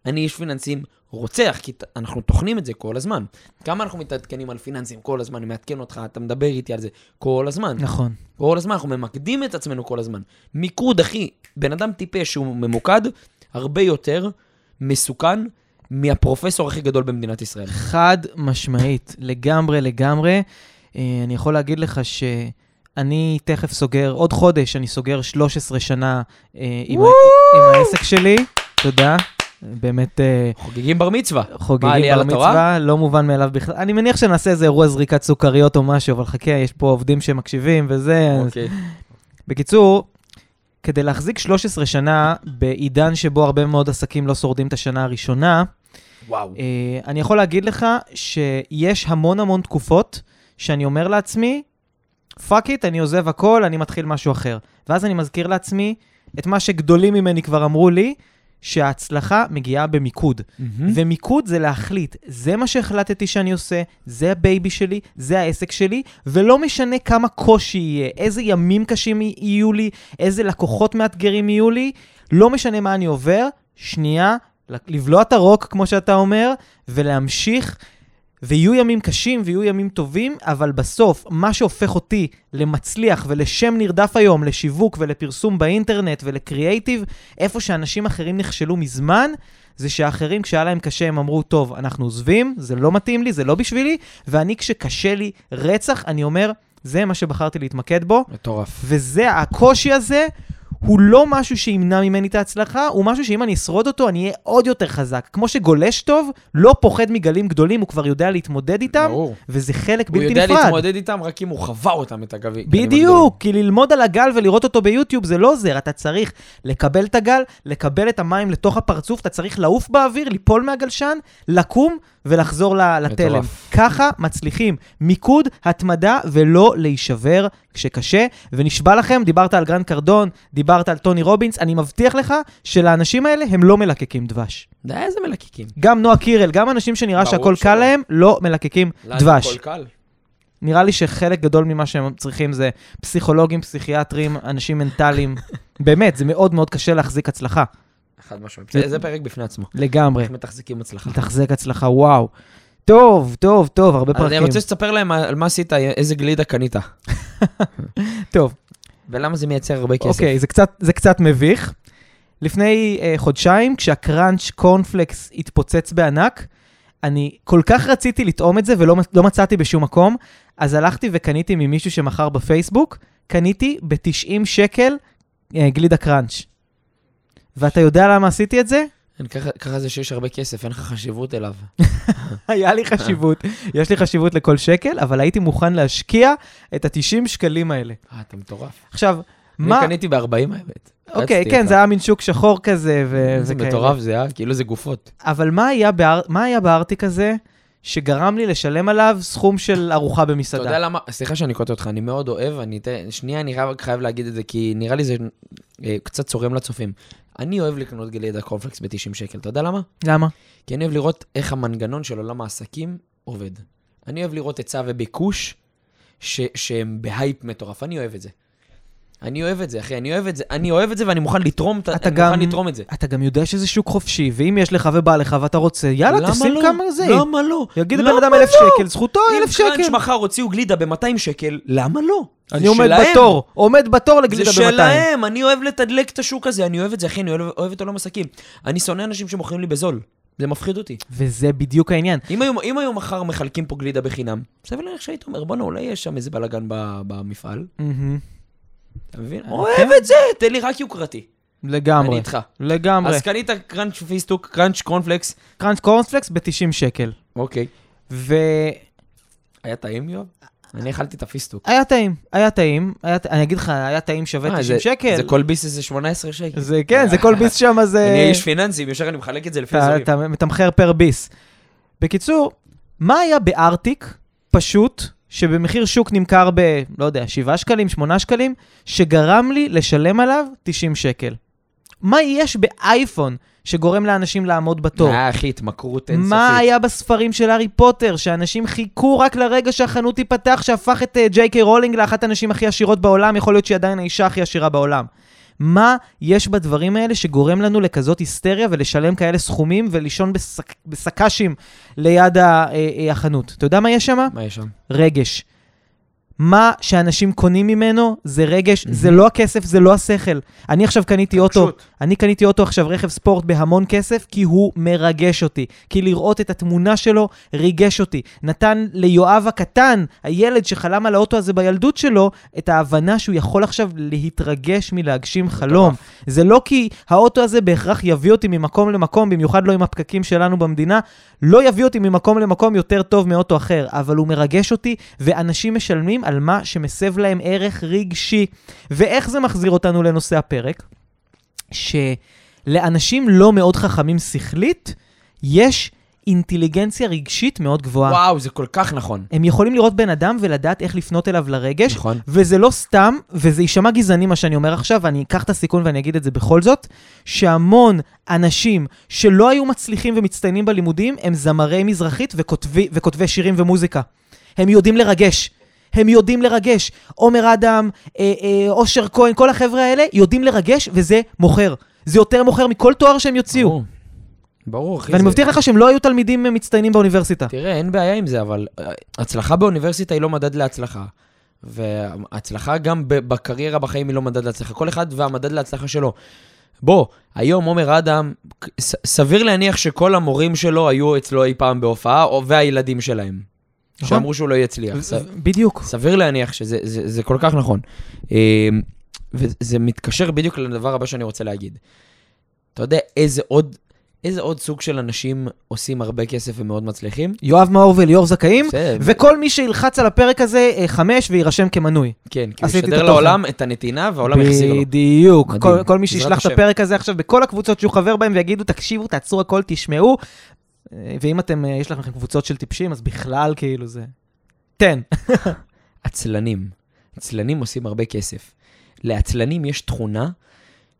אני איש פיננסים רוצח, כי ת- אנחנו טוחנים את זה כל הזמן. כמה אנחנו מתעדכנים על פיננסים כל הזמן, אני מעדכן אותך, אתה מדבר איתי על זה כל הזמן. נכון. כל הזמן, אנחנו ממקדים את עצמנו כל הזמן. מיקוד, אחי, בן אדם טיפש שהוא ממוקד, הרבה יותר מסוכן מהפרופסור הכי גדול במדינת ישראל. חד משמעית, לגמרי, לגמרי. אה, אני יכול להגיד לך שאני תכף סוגר, עוד חודש אני סוגר 13 שנה אה, עם, ה- עם העסק שלי. תודה. באמת אה, חוגגים בר מצווה. חוגגים בר? מצווה, לא מובן מאליו בכלל. אני מניח שנעשה איזה אירוע זריקת סוכריות או משהו, אבל חכה, יש פה עובדים שמקשיבים וזה. אז- אוקיי. בקיצור, כדי להחזיק 13 שנה בעידן שבו הרבה מאוד עסקים לא שורדים את השנה הראשונה, וואו. אה, אני יכול להגיד לך שיש המון המון תקופות שאני אומר לעצמי, fuck it, אני עוזב הכל, אני מתחיל משהו אחר. ואז אני מזכיר לעצמי את מה שגדולים ממני כבר אמרו לי, שההצלחה מגיעה במיקוד. מהמם. ומיקוד זה להחליט, זה מה שהחלטתי שאני עושה, זה ה baby שלי, זה העסק שלי, ולא משנה כמה קושי יהיה, איזה ימים קשים יהיו לי, איזה לקוחות מאתגרים יהיו לי, לא משנה מה אני עובר, שנייה, לבלוע את הרוק, כמו שאתה אומר, ולהמשיך. ויהיו ימים קשים ויהיו ימים טובים, אבל בסוף, מה שהופך אותי למצליח ולשם נרדף היום, לשיווק ולפרסום באינטרנט ולקריאייטיב, איפה שאנשים אחרים נכשלו מזמן, זה שהאחרים, כשהיה להם קשה, הם אמרו, טוב, אנחנו עוזבים, זה לא מתאים לי, זה לא בשבילי, ואני, כשקשה לי רצח, אני אומר, זה מה שבחרתי להתמקד בו, מטורף. וזה, הקושי הזה, הוא לא משהו שימנע ממני את ההצלחה, הוא משהו שאם אני אשרוד אותו, אני אהיה עוד יותר חזק. כמו שגולש טוב, לא פוחד מגלים גדולים, הוא כבר יודע להתמודד איתם, ברור. וזה חלק הוא בלתי יודע נפרד. להתמודד איתם רק אם הוא חווה אותם, את הגבי. בדיוק, כי ללמוד על הגל ולראות אותו ביוטיוב זה לא עוזר, אתה צריך לקבל את הגל, לקבל את המים לתוך הפרצוף, אתה צריך לעוף באוויר, ליפול מהגלשן, לקום ולחזור לתלם. ככה מצליחים. מיקוד, התמדה ולא להישבר כשקשה. ונשבע לכם, דיברת על גרנט קרדון, דיברת על טוני רובינס, אני מבטיח לך שלאנשים האלה הם לא מלקקים דבש. איזה מלקקים. גם נועה קירל, גם אנשים שנראה שהכל. קל להם, לא מלקקים לנו דבש. הכל קל. נראה לי שחלק גדול ממה שהם צריכים זה פסיכולוגים, פסיכיאטרים, אנשים מנטליים. באמת, זה מאוד מאוד קשה להחזיק הצלחה. חד משמעית. זה- זה פרק בפני עצמו. לגמרי. איך מתחזקים הצלחה. לתחזק הצלחה, וואו. טוב, טוב, טוב, הרבה אז אני פרקים. רוצה שתספר להם על מה עשית, איזה גלידה קנית. טוב, ולמה זה מייצר הרבה כסף. אוקיי, זה קצת, זה קצת מביך. לפני אה, חודשיים, כשהקראנץ' קורנפלקס התפוצץ בענק, אני כל כך רציתי לטעום את זה ולא לא מצאתי בשום מקום, אז הלכתי וקניתי ממישהו שמכר בפייסבוק, קניתי ב-90 שקל אה, גלידה קראנץ'. ואתה יודע למה עשיתי את זה? אין, ככה- ככה זה שיש הרבה כסף, אין לך חשיבות אליו. היה לי חשיבות, יש לי חשיבות לכל שקל, אבל הייתי מוכן להשקיע את ה-90 שקלים האלה. אה, אתה מטורף. עכשיו, אני מה... קניתי ב-40 האמת. אוקיי, כן. זה היה מין שוק שחור כזה, ו... זה וכאלה. מטורף זה, אה? כאילו זה גופות. אבל מה היה, היה בארטיק הזה שגרם לי לשלם עליו סכום של ארוחה אתה במסעדה? יודע למה, סליחה שאני קוטע אותך, אני מאוד אוהב, אני אתן, שנייה, אני חייב להגיד את זה, כי נראה לי זה אה, קצת צורם לצופים. אני אוהב לקנות גלידה קורנפלקס ב-90 שקל, אתה יודע למה? למה? כי אני אוהב לראות איך המנגנון של עולם העסקים עובד. אני אוהב לראות היצע וביקוש ש- שהם בהייפ מטורף, אני אוהב את זה. אני אוהב את זה, אחי, אני אוהב את זה, אני אוהב את זה ואני מוכן לתרום, אתה אני גם- מוכן לתרום את זה. אתה גם יודע שזה שוק חופשי, ואם יש לך ובא לך ואתה רוצה, יאללה, תשים לא? כמה זה. למה לא? יגיד לבן אדם לא? אלף שקל, זכותו אם אלף קראנץ' שקל. מחר הוציאו גלידה ב-200 שקל, למה לא? אני זה עומד שלהם. בתור, עומד בתור זה לגלידה ב-200. שלהם, אני אוהב לתדלק את השוק הזה, אני אוהב את זה, אחי, אני אוהב, אוהב את עולם עסקים. אני שונא אנשים שמוכרים לי בזול, זה מפחיד אותי. וזה בדיוק העניין. אם היו, אם היו מחר מחלקים פה גלידה בחינם, סביר להניח שהיית אומר, בואנה, אולי יש שם איזה בלאגן ב- במפעל. מהמם. אתה מבין? כן. אוהב את זה, תן לי רק יוקרתי. לגמרי. אני איתך. לגמרי. אז קנית קראנץ' פיסטוק, קראנץ' קורנפלקס. קראנץ' קורנפלקס ב-90 שקל. אוקיי. והיה היה טעים, יואב? אני אכלתי את הפיסטוק. טעים, היה טעים. היה אני אגיד לך, היה טעים שווה אה, 90 זה- שקל. זה כל ביס איזה 18 שקל. זה כן, זה כל ביס שם זה... אני איש פיננסים, ישר אני מחלק את זה לפי אזורים. אתה מתמחר פר ביס. בקיצור, מה היה בארטיק, פשוט, שבמחיר שוק נמכר ב, לא יודע, 7 שקלים, 8 שקלים, שגרם לי לשלם עליו 90 שקל? מה יש באייפון שגורם לאנשים לעמוד בתור? אה, אחי, התמכרות אינסופית. מה היה בספרים של הארי פוטר, שאנשים חיכו רק לרגע שהחנות תיפתח, שהפך את אה, ג'יי קיי רולינג לאחת הנשים הכי עשירות בעולם, יכול להיות שהיא עדיין האישה הכי עשירה בעולם. מה יש בדברים האלה שגורם לנו לכזאת היסטריה ולשלם כאלה סכומים ולישון בשק, בשק"שים ליד ה, אה, אה, החנות? אתה יודע מה יש שם? מה יש שם? רגש. מה שאנשים קונים ממנו זה רגש, מהמם. זה לא הכסף, זה לא השכל. אני עכשיו קניתי אוטו. אני קניתי אוטו עכשיו, רכב ספורט בהמון כסף, כי הוא מרגש אותי. כי לראות את התמונה שלו ריגש אותי. נתן ליואב הקטן, הילד שחלם על האוטו הזה בילדות שלו, את ההבנה שהוא יכול עכשיו להתרגש מלהגשים חלום. זה לא כי האוטו הזה בהכרח יביא אותי ממקום למקום, במיוחד לא עם הפקקים שלנו במדינה, לא יביא אותי ממקום למקום יותר טוב מאוטו אחר, אבל הוא מרגש אותי, ואנשים משלמים על מה שמסב להם ערך רגשי. ואיך זה מחזיר אותנו לנושא הפרק? שלאנשים לא מאוד חכמים שכלית, יש אינטליגנציה רגשית מאוד גבוהה. וואו, זה כל כך נכון. הם יכולים לראות בן אדם ולדעת איך לפנות אליו לרגש, נכון. וזה לא סתם, וזה יישמע גזעני מה שאני אומר עכשיו, ואני אקח את הסיכון ואני אגיד את זה בכל זאת, שהמון אנשים שלא היו מצליחים ומצטיינים בלימודים, הם זמרי מזרחית וכותבי, וכותבי שירים ומוזיקה. הם יודעים לרגש. הם יודעים לרגש. עומר אדם, אה, אה, אושר כהן, כל החבר'ה האלה יודעים לרגש, וזה מוכר. זה יותר מוכר מכל תואר שהם יוציאו. ברור. ברור, אחי. ואני זה- מבטיח לך שהם לא היו תלמידים אה, מצטיינים באוניברסיטה. תראה, אין בעיה עם זה, אבל אה, הצלחה באוניברסיטה היא לא מדד להצלחה. והצלחה גם בקריירה בחיים היא לא מדד להצלחה. כל אחד והמדד להצלחה שלו. בוא, היום עומר אדם, סביר להניח שכל המורים שלו היו אצלו אי פעם בהופעה, או- והילדים שלהם. נכון. שאמרו שהוא לא יצליח. ס- בדיוק. סביר להניח שזה זה, זה כל כך נכון. אה, וזה מתקשר בדיוק לדבר הבא שאני רוצה להגיד. אתה יודע איזה עוד, איזה עוד סוג של אנשים עושים הרבה כסף ומאוד מצליחים? יואב מאור וליאור זכאים, בסדר. וכל מי שילחץ על הפרק הזה, אה, חמש, ויירשם כמנוי. כן, כי הוא ישדר. לעולם את הנתינה והעולם יחזיר לו. בדיוק. כל, כל מי שישלח את. הפרק הזה עכשיו בכל הקבוצות שהוא חבר בהן ויגידו, תקשיבו, תעצרו הכל, תשמעו. ואם אתם, אה, יש לכם קבוצות של טיפשים, אז בכלל כאילו זה... תן. עצלנים. עצלנים עושים הרבה כסף. לעצלנים יש תכונה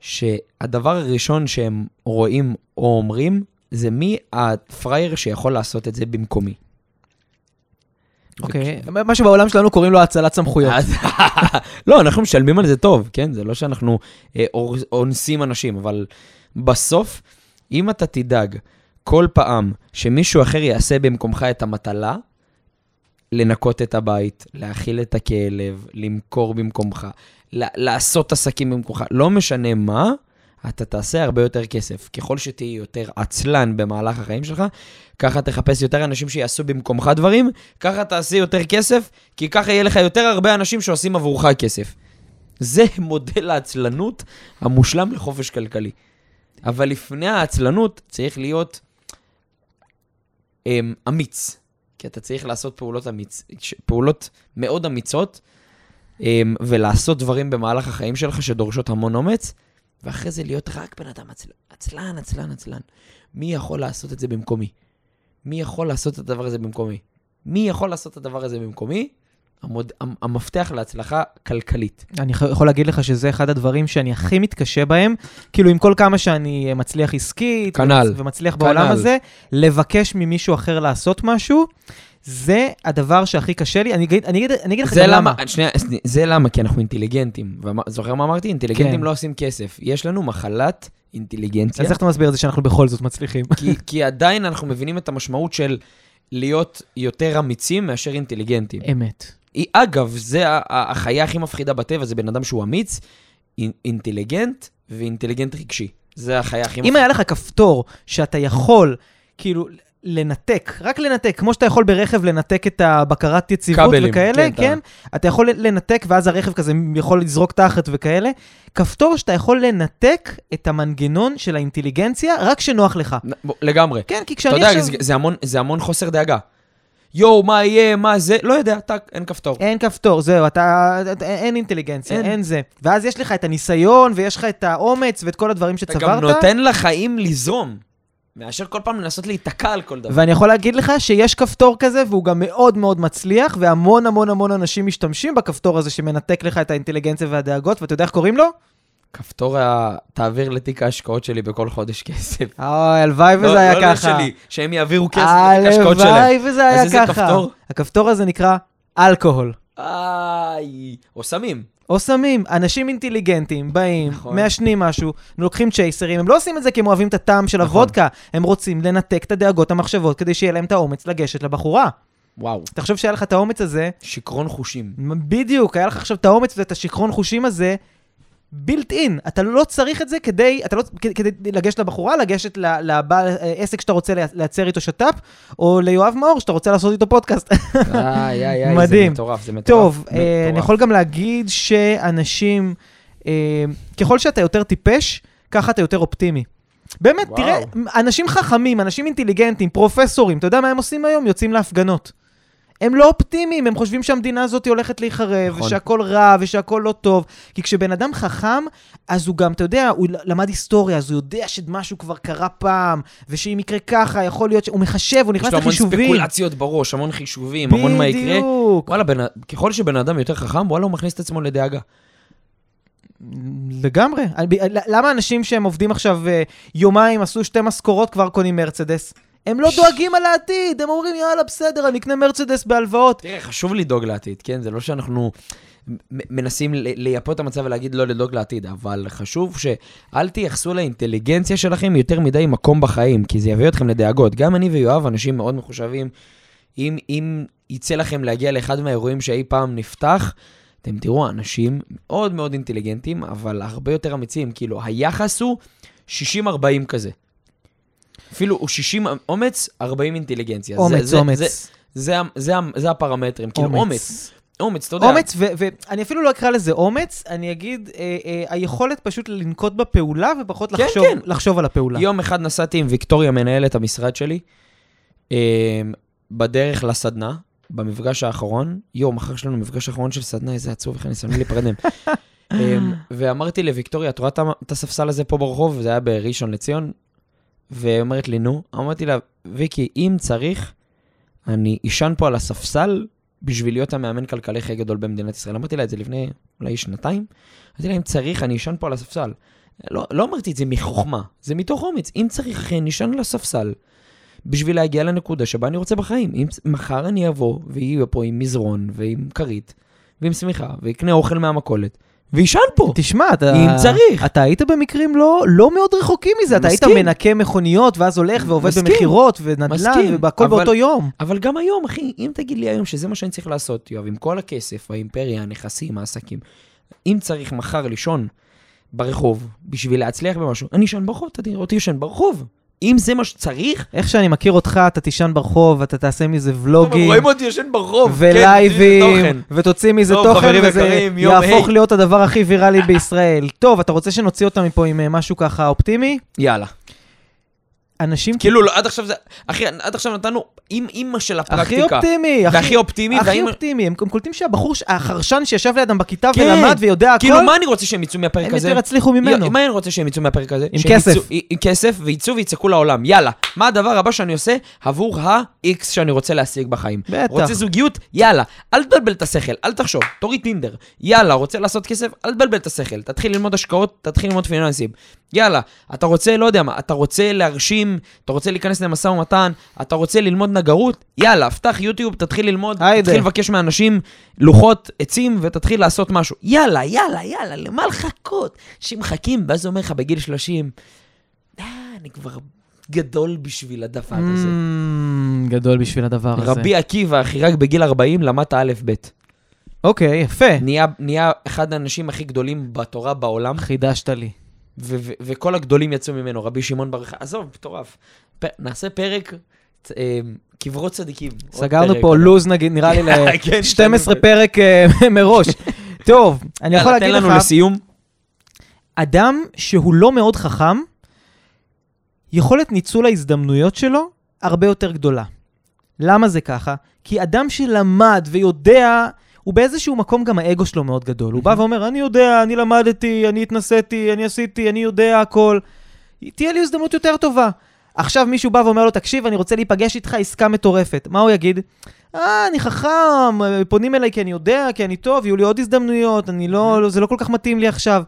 שהדבר הראשון שהם רואים או אומרים, זה מי הפראייר שיכול לעשות את זה במקומי. אוקיי, מה שבעולם שלנו קוראים לו האצלת סמכויות. לא, אנחנו משלמים על זה טוב, כן? זה לא שאנחנו אה, אונסים אנשים, אבל בסוף, אם אתה תדאג כל פעם שמישהו אחר יעשה במקומך את המטלה, לנקות את הבית, להאכיל את הכלב, למכור במקומך, לעשות עסקים במקומך, לא משנה מה, אתה תעשה הרבה יותר כסף. ככל שתהיה יותר עצלן במהלך החיים שלך, ככה תחפש יותר אנשים שיעשו במקומך דברים, ככה תעשה יותר כסף, כי ככה יהיה לך יותר הרבה אנשים שעושים עבורך כסף. זה מודל העצלנות המושלם לחופש כלכלי. אבל לפני העצלנות צריך להיות אמיץ. כי אתה צריך לעשות פעולות, אמיץ, ש- פעולות מאוד אמיצות, אמ, ולעשות דברים במהלך החיים שלך שדורשות המון אומץ, ואחרי זה להיות רק בן אדם עצלן, עצלן, עצלן, עצלן. מי יכול לעשות את זה במקומי? מי יכול לעשות את הדבר הזה במקומי? מי יכול לעשות את הדבר הזה במקומי? המוד, המ- המפתח להצלחה כלכלית. אני יכול להגיד לך שזה אחד הדברים שאני הכי מתקשה בהם, כאילו עם כל כמה שאני מצליח עסקית, כנ"ל. ומצ- ומצליח בעולם כנ"ל. הזה, לבקש ממישהו אחר לעשות משהו, זה הדבר שהכי קשה לי. אני אגיד, אני אגיד, אני אגיד לך גם למה. שנייה, שנייה, זה למה, כי אנחנו אינטליגנטים. זוכר מה אמרתי? אינטליגנטים כן. לא עושים כסף. יש לנו מחלת אינטליגנציה, אז איך אתה מסביר את זה שאנחנו בכל זאת מצליחים? כי, כי עדיין אנחנו מבינים את המשמעות של להיות יותר אמיצים מאשר אינטליגנטים. אמת. היא- אגב, זה החיה הכי מפחידה בטבע, זה בן אדם שהוא אמיץ, אינ- אינטליגנט ואינטליגנט רגשי. זה החיה הכי אם היה לך כפתור שאתה יכול, כאילו, לנתק, רק לנתק, כמו שאתה יכול ברכב לנתק את הבקרת יציבות כבלים, וכאלה, כן, כן, אתה יכול לנתק ואז הרכב כזה יכול לזרוק תחת וכאלה. כפתור שאתה יכול לנתק את המנגנון של האינטליגנציה רק כשנוח לך. לגמרי. כן, כי אתה כשאני יודע, עכשיו... זה, זה, המון, זה המון חוסר דאגה. יואו, מה יהיה, מה זה, לא יודע, טאק, אין כפתור. אין כפתור, זהו, אתה, אתה- אין אינטליגנציה, אין. אין. זה. ואז יש לך את הניסיון, ויש לך את האומץ, ואת כל הדברים אתה שצברת. גם נותן לחיים לזרום, מאשר כל פעם לנסות להיתקע על כל דבר. ואני יכול להגיד לך שיש כפתור כזה, והוא גם מאוד מאוד מצליח, והמון המון המון אנשים משתמשים בכפתור הזה שמנתק לך את האינטליגנציה והדאגות, ואתה יודע איך קוראים לו? כפתור ה... תעביר לתיק ההשקעות שלי בכל חודש כסף. אוי, הלוואי לא- וזה היה לא ככה. שלי, שהם יעבירו כסף לתיק ההשקעות שלהם. הלוואי וזה היה איזה ככה. כפתור? הכפתור הזה נקרא אלכוהול. איי, או סמים. או סמים, אנשים אינטליגנטים באים, נכון. מעשנים משהו, לוקחים צ'ייסרים, הם לא עושים את זה כי הם אוהבים את הטעם של נכון. הוודקה, הם רוצים לנתק את הדאגות, המחשבות, כדי שיהיה להם את האומץ לגשת לבחורה. וואו, תחשוב שהיה לך את האומץ הזה, שיכרון חושים. בדיוק, היה לך עכשיו את האומץ ואת השיכרון חושים הזה, בילט אין. אתה לא צריך את זה כדי, אתה לא, כדי לגשת לבחורה, לגשת לבעל עסק שאתה רוצה לייצר איתו שת"פ, או ליואב מאור שאתה רוצה לעשות איתו פודקאסט. איי, איי, איי. זה מטורף, זה מטורף. טוב, אה, אני מטורף. יכול גם להגיד שאנשים, אה, ככל שאתה יותר טיפש, ככה אתה יותר אופטימי. באמת, וואו. תראה, אנשים חכמים, אנשים אינטליגנטים, פרופסורים, אתה יודע מה הם עושים היום? יוצאים להפגנות. הם לא אופטימיים, הם חושבים שהמדינה הזאת הולכת להיחרב, נכון. ושהכול רע, ושהכול לא טוב. כי כשבן אדם חכם, אז הוא גם, אתה יודע, הוא למד היסטוריה, אז הוא יודע שמשהו כבר קרה פעם, ושאם יקרה ככה, יכול להיות ש... הוא מחשב, הוא יש נכנס לו המון לחישובים. ספקולציות בראש, המון חישובים, המון מה יקרה. בדיוק. וואלה, בן- ככל שבן אדם יותר חכם, וואלה, הוא מכניס את עצמו לדאגה. לגמרי. למה אנשים שהם עובדים עכשיו אה, יומיים, עשו שתי משכורות, כבר קונים מרצדס? הם לא דואגים על העתיד, הם אומרים, יאללה, בסדר, אני אקנה מרצדס בהלוואות. תראה, חשוב לדאוג לעתיד, כן? זה לא שאנחנו מנסים לייפות את המצב ולהגיד לא לדאוג לעתיד, אבל חשוב שאל תייחסו לאינטליגנציה שלכם יותר מדי מקום בחיים, כי זה יביא אתכם לדאגות. גם אני ויואב, אנשים מאוד מחושבים, אם, אם יצא לכם להגיע לאחד מהאירועים שאי פעם נפתח, אתם תראו אנשים מאוד מאוד אינטליגנטים, אבל הרבה יותר אמיצים. כאילו, היחס הוא 60-40 כזה. אפילו הוא 60 אומץ, 40 אינטליגנציה. אומץ, זה- אומץ. זה- זה, זה, זה הפרמטרים, כאילו אומץ. אומץ, אתה יודע. אומץ, ואני אפילו לא אקרא לזה אומץ, אני אגיד, אה, אה, היכולת פשוט לנקוט בפעולה ופחות כן, לחשוב, כן. לחשוב על הפעולה. יום אחד נסעתי עם ויקטוריה, מנהלת המשרד שלי, אה, בדרך לסדנה, במפגש האחרון. יואו, מחר יש לנו מפגש אחרון של סדנה, איזה עצוב, איך אני שם לי להיפרד מהם. אה, ואמרתי לוויקטוריה, את רואה את הספסל הזה פה ברחוב? זה היה בראשון לציון. והיא אומרת לי, נו. אמרתי לה, ויקי, אם צריך, אני אשן פה על הספסל בשביל להיות המאמן כלכלי הכי גדול במדינת ישראל. אמרתי לה את זה לפני אולי שנתיים. אמרתי לה, אם צריך, אני אשן פה על הספסל. לא, לא אמרתי את זה מחוכמה, זה מתוך אומץ. אם צריך, אחי, אני אשן על הספסל בשביל להגיע לנקודה שבה אני רוצה בחיים. אם מחר אני אבוא ויהיה פה עם מזרון ועם כרית ועם שמיכה ויקנה אוכל מהמכולת וישן פה. תשמע, אתה... אם צריך. אתה היית במקרים לא, לא מאוד רחוקים מזה, אתה היית מסכים. מנקה מכוניות, ואז הולך ועובד מסכים. במכירות ונדל"ן, מסכים, והכל אבל- באותו יום. אבל גם היום, אחי, אם תגיד לי היום שזה מה שאני צריך לעשות, יואב, עם כל הכסף, האימפריה, הנכסים, העסקים, אם צריך מחר לישון ברחוב בשביל להצליח במשהו, אני אשן ברחוב, אתה תראה אותי ישן ברחוב. אם זה מה שצריך, איך שאני מכיר אותך, אתה תישן ברחוב, אתה תעשה מזה ולוגים. רואים אותי ישן ברחוב. ולייבים, כן, ותוציא מזה תוכן, וזה יהפוך. להיות הדבר הכי ויראלי בישראל. טוב, אתה רוצה שנוציא אותה מפה עם אה, משהו ככה אופטימי? יאללה. אנשים כאילו, לא, עד עכשיו זה... אחי, עד עכשיו נתנו עם אימא של הפרקטיקה. הכי אופטימי, הכי- והכי אופטימי, הכי. אופטימי, הם הם קולטים שהבחור, החרשן שישב לידם בכיתה כן. ולמד ויודע הכל, כאילו, מה אני רוצה שהם יצאו מהפרק הם הזה? יותר יצליחו ממנו. מה אני רוצה שהם יצאו מהפרק הזה? עם כסף. יצאו- עם כסף, ויצאו ויצעקו לעולם. יאללה, מה הדבר הבא שאני עושה עבור ה-X שאני רוצה להשיג בחיים? בטח. רוצה זוגיות? יאללה. אל תבלבל את השכל, אל תחשוב, תוריד טינדר. יאללה, רוצה לעשות כסף? אל תבלבל את השכל. תתחיל ללמוד השקעות, תתחיל ללמוד פיננסים. יאללה, אתה רוצה, לא יודע מה, אתה רוצה להרשים, אתה רוצה להיכנס למשא ומתן, אתה רוצה ללמוד נגרות? יאללה, פתח יוטיוב, תתחיל ללמוד, היידה. תתחיל לבקש מאנשים לוחות עצים ותתחיל לעשות משהו. יאללה, יאללה, יאללה, למה לחכות? אנשים מחכים, ואז אומר לך בגיל 30, אה, אני כבר גדול בשביל הדבר הזה. Mm, גדול בשביל הדבר הזה. רבי עקיבא, אחי, רק בגיל 40 למדת א' ב'. אוקיי, יפה. נהיה, נהיה אחד האנשים הכי גדולים בתורה בעולם, חידשת לי. ו- ו- וכל הגדולים יצאו ממנו, רבי שמעון בר יוחאי, עזוב, מטורף. פ- נעשה פרק אה, קברות צדיקים. סגרנו פה אבל- לוז נגיד, נראה לי כן, ל-12 שאני- פרק אה, מראש. טוב, אני יכול להגיד תן לנו לך, לסיום. אדם שהוא לא מאוד חכם, יכולת ניצול ההזדמנויות שלו הרבה יותר גדולה. למה זה ככה? כי אדם שלמד ויודע, הוא באיזשהו מקום גם האגו שלו מאוד גדול. הוא בא ואומר, אני יודע, אני למדתי, אני התנסיתי, אני עשיתי, אני יודע הכל. תהיה לי הזדמנות יותר טובה. עכשיו מישהו בא ואומר לו, תקשיב, אני רוצה להיפגש איתך, עסקה מטורפת. מה הוא יגיד? אה, אני חכם, פונים אליי כי אני יודע, כי אני טוב, יהיו לי עוד הזדמנויות, אני לא, זה לא כל כך מתאים לי עכשיו.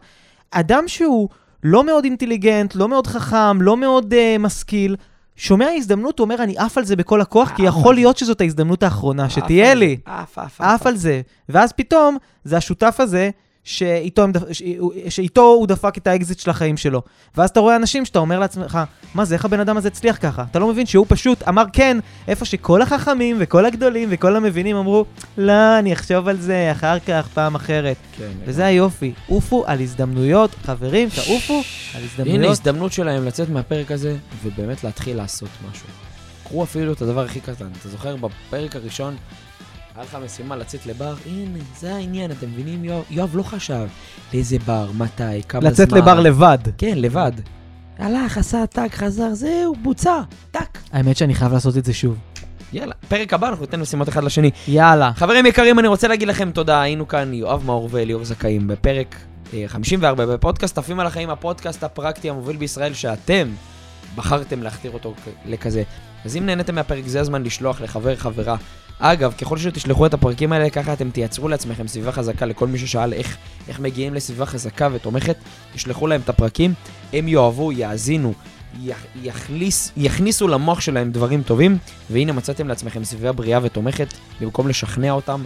אדם שהוא לא מאוד אינטליגנט, לא מאוד חכם, לא מאוד אה, משכיל, שומע הזדמנות, הוא אומר, אני עף על זה בכל הכוח, כי עף יכול זה. להיות שזאת ההזדמנות האחרונה, עף שתהיה לי. זה. עף, עף, עף על זה. ואז פתאום, זה השותף הזה, שאיתו, הם דפ- שאיתו הוא דפק את האקזיט של החיים שלו. ואז אתה רואה אנשים שאתה אומר לעצמך, מה זה, איך הבן אדם הזה הצליח ככה? אתה לא מבין שהוא פשוט אמר כן, איפה שכל החכמים וכל הגדולים וכל המבינים אמרו, לא, אני אחשוב על זה אחר כך, פעם אחרת. כן, וזה היופי, עופו על הזדמנויות, חברים, תעופו על הנה הזדמנויות. הזדמנות שלהם לצאת מהפרק הזה, ובאמת להתחיל לעשות משהו. קחו אפילו את הדבר הכי קטן. אתה זוכר, בפרק הראשון, היה לך משימה לצאת לבר, הנה, זה העניין, אתם מבינים? יואב, יואב לא חשב לאיזה בר, מתי, כמה זמן. לצאת לבר לבד. כן, לבד. הלך, עשה טאק, חזר, זהו, בוצע, טאק. האמת שאני חייב לעשות את זה שוב. יאללה, פרק הבא אנחנו ניתן משימות אחד לשני. יאללה. חברים יקרים, אני רוצה להגיד לכם תודה, היינו כאן יואב מאור וליאור זכאים בפרק אה, 54 בפודקאסט עפים על החיים, הפודקאסט הפרקטי המוביל בישראל שאתם בחרתם להכתיר אותו לכזה. אז אם נהניתם מהפרק, זה הזמן לשלוח לחבר, חברה. אגב, ככל שתשלחו את הפרקים האלה, ככה אתם תייצרו לעצמכם סביבה חזקה לכל מי ששאל איך, איך מגיעים לסביבה חזקה ותומכת, תשלחו להם את הפרקים, הם יאהבו, יאזינו, יכניס, יכניסו למוח שלהם דברים טובים, והנה מצאתם לעצמכם סביבה בריאה ותומכת, במקום לשכנע אותם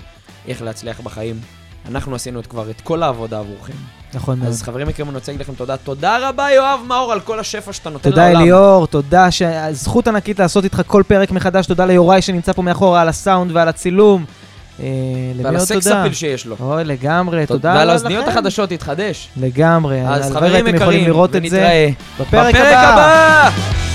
איך להצליח בחיים. אנחנו עשינו את כבר את כל העבודה עבורכם. נכון מאוד. אז חברים יקרים, אני רוצה להגיד לכם תודה. תודה רבה, יואב מאור, על כל השפע שאתה נותן תודה לעולם. אליאור, תודה, ש- זכות ענקית לעשות איתך כל פרק מחדש, תודה ליוראי שנמצא פה מאחורה על הסאונד ועל הצילום. אה, ועל הסקס תודה? אפיל שיש לו. אוי, לגמרי, תודה תודה ועל לכם. האוזניות החדשות, תתחדש. לגמרי, אז חברים יקרים, ונתראה בפרק. הבא!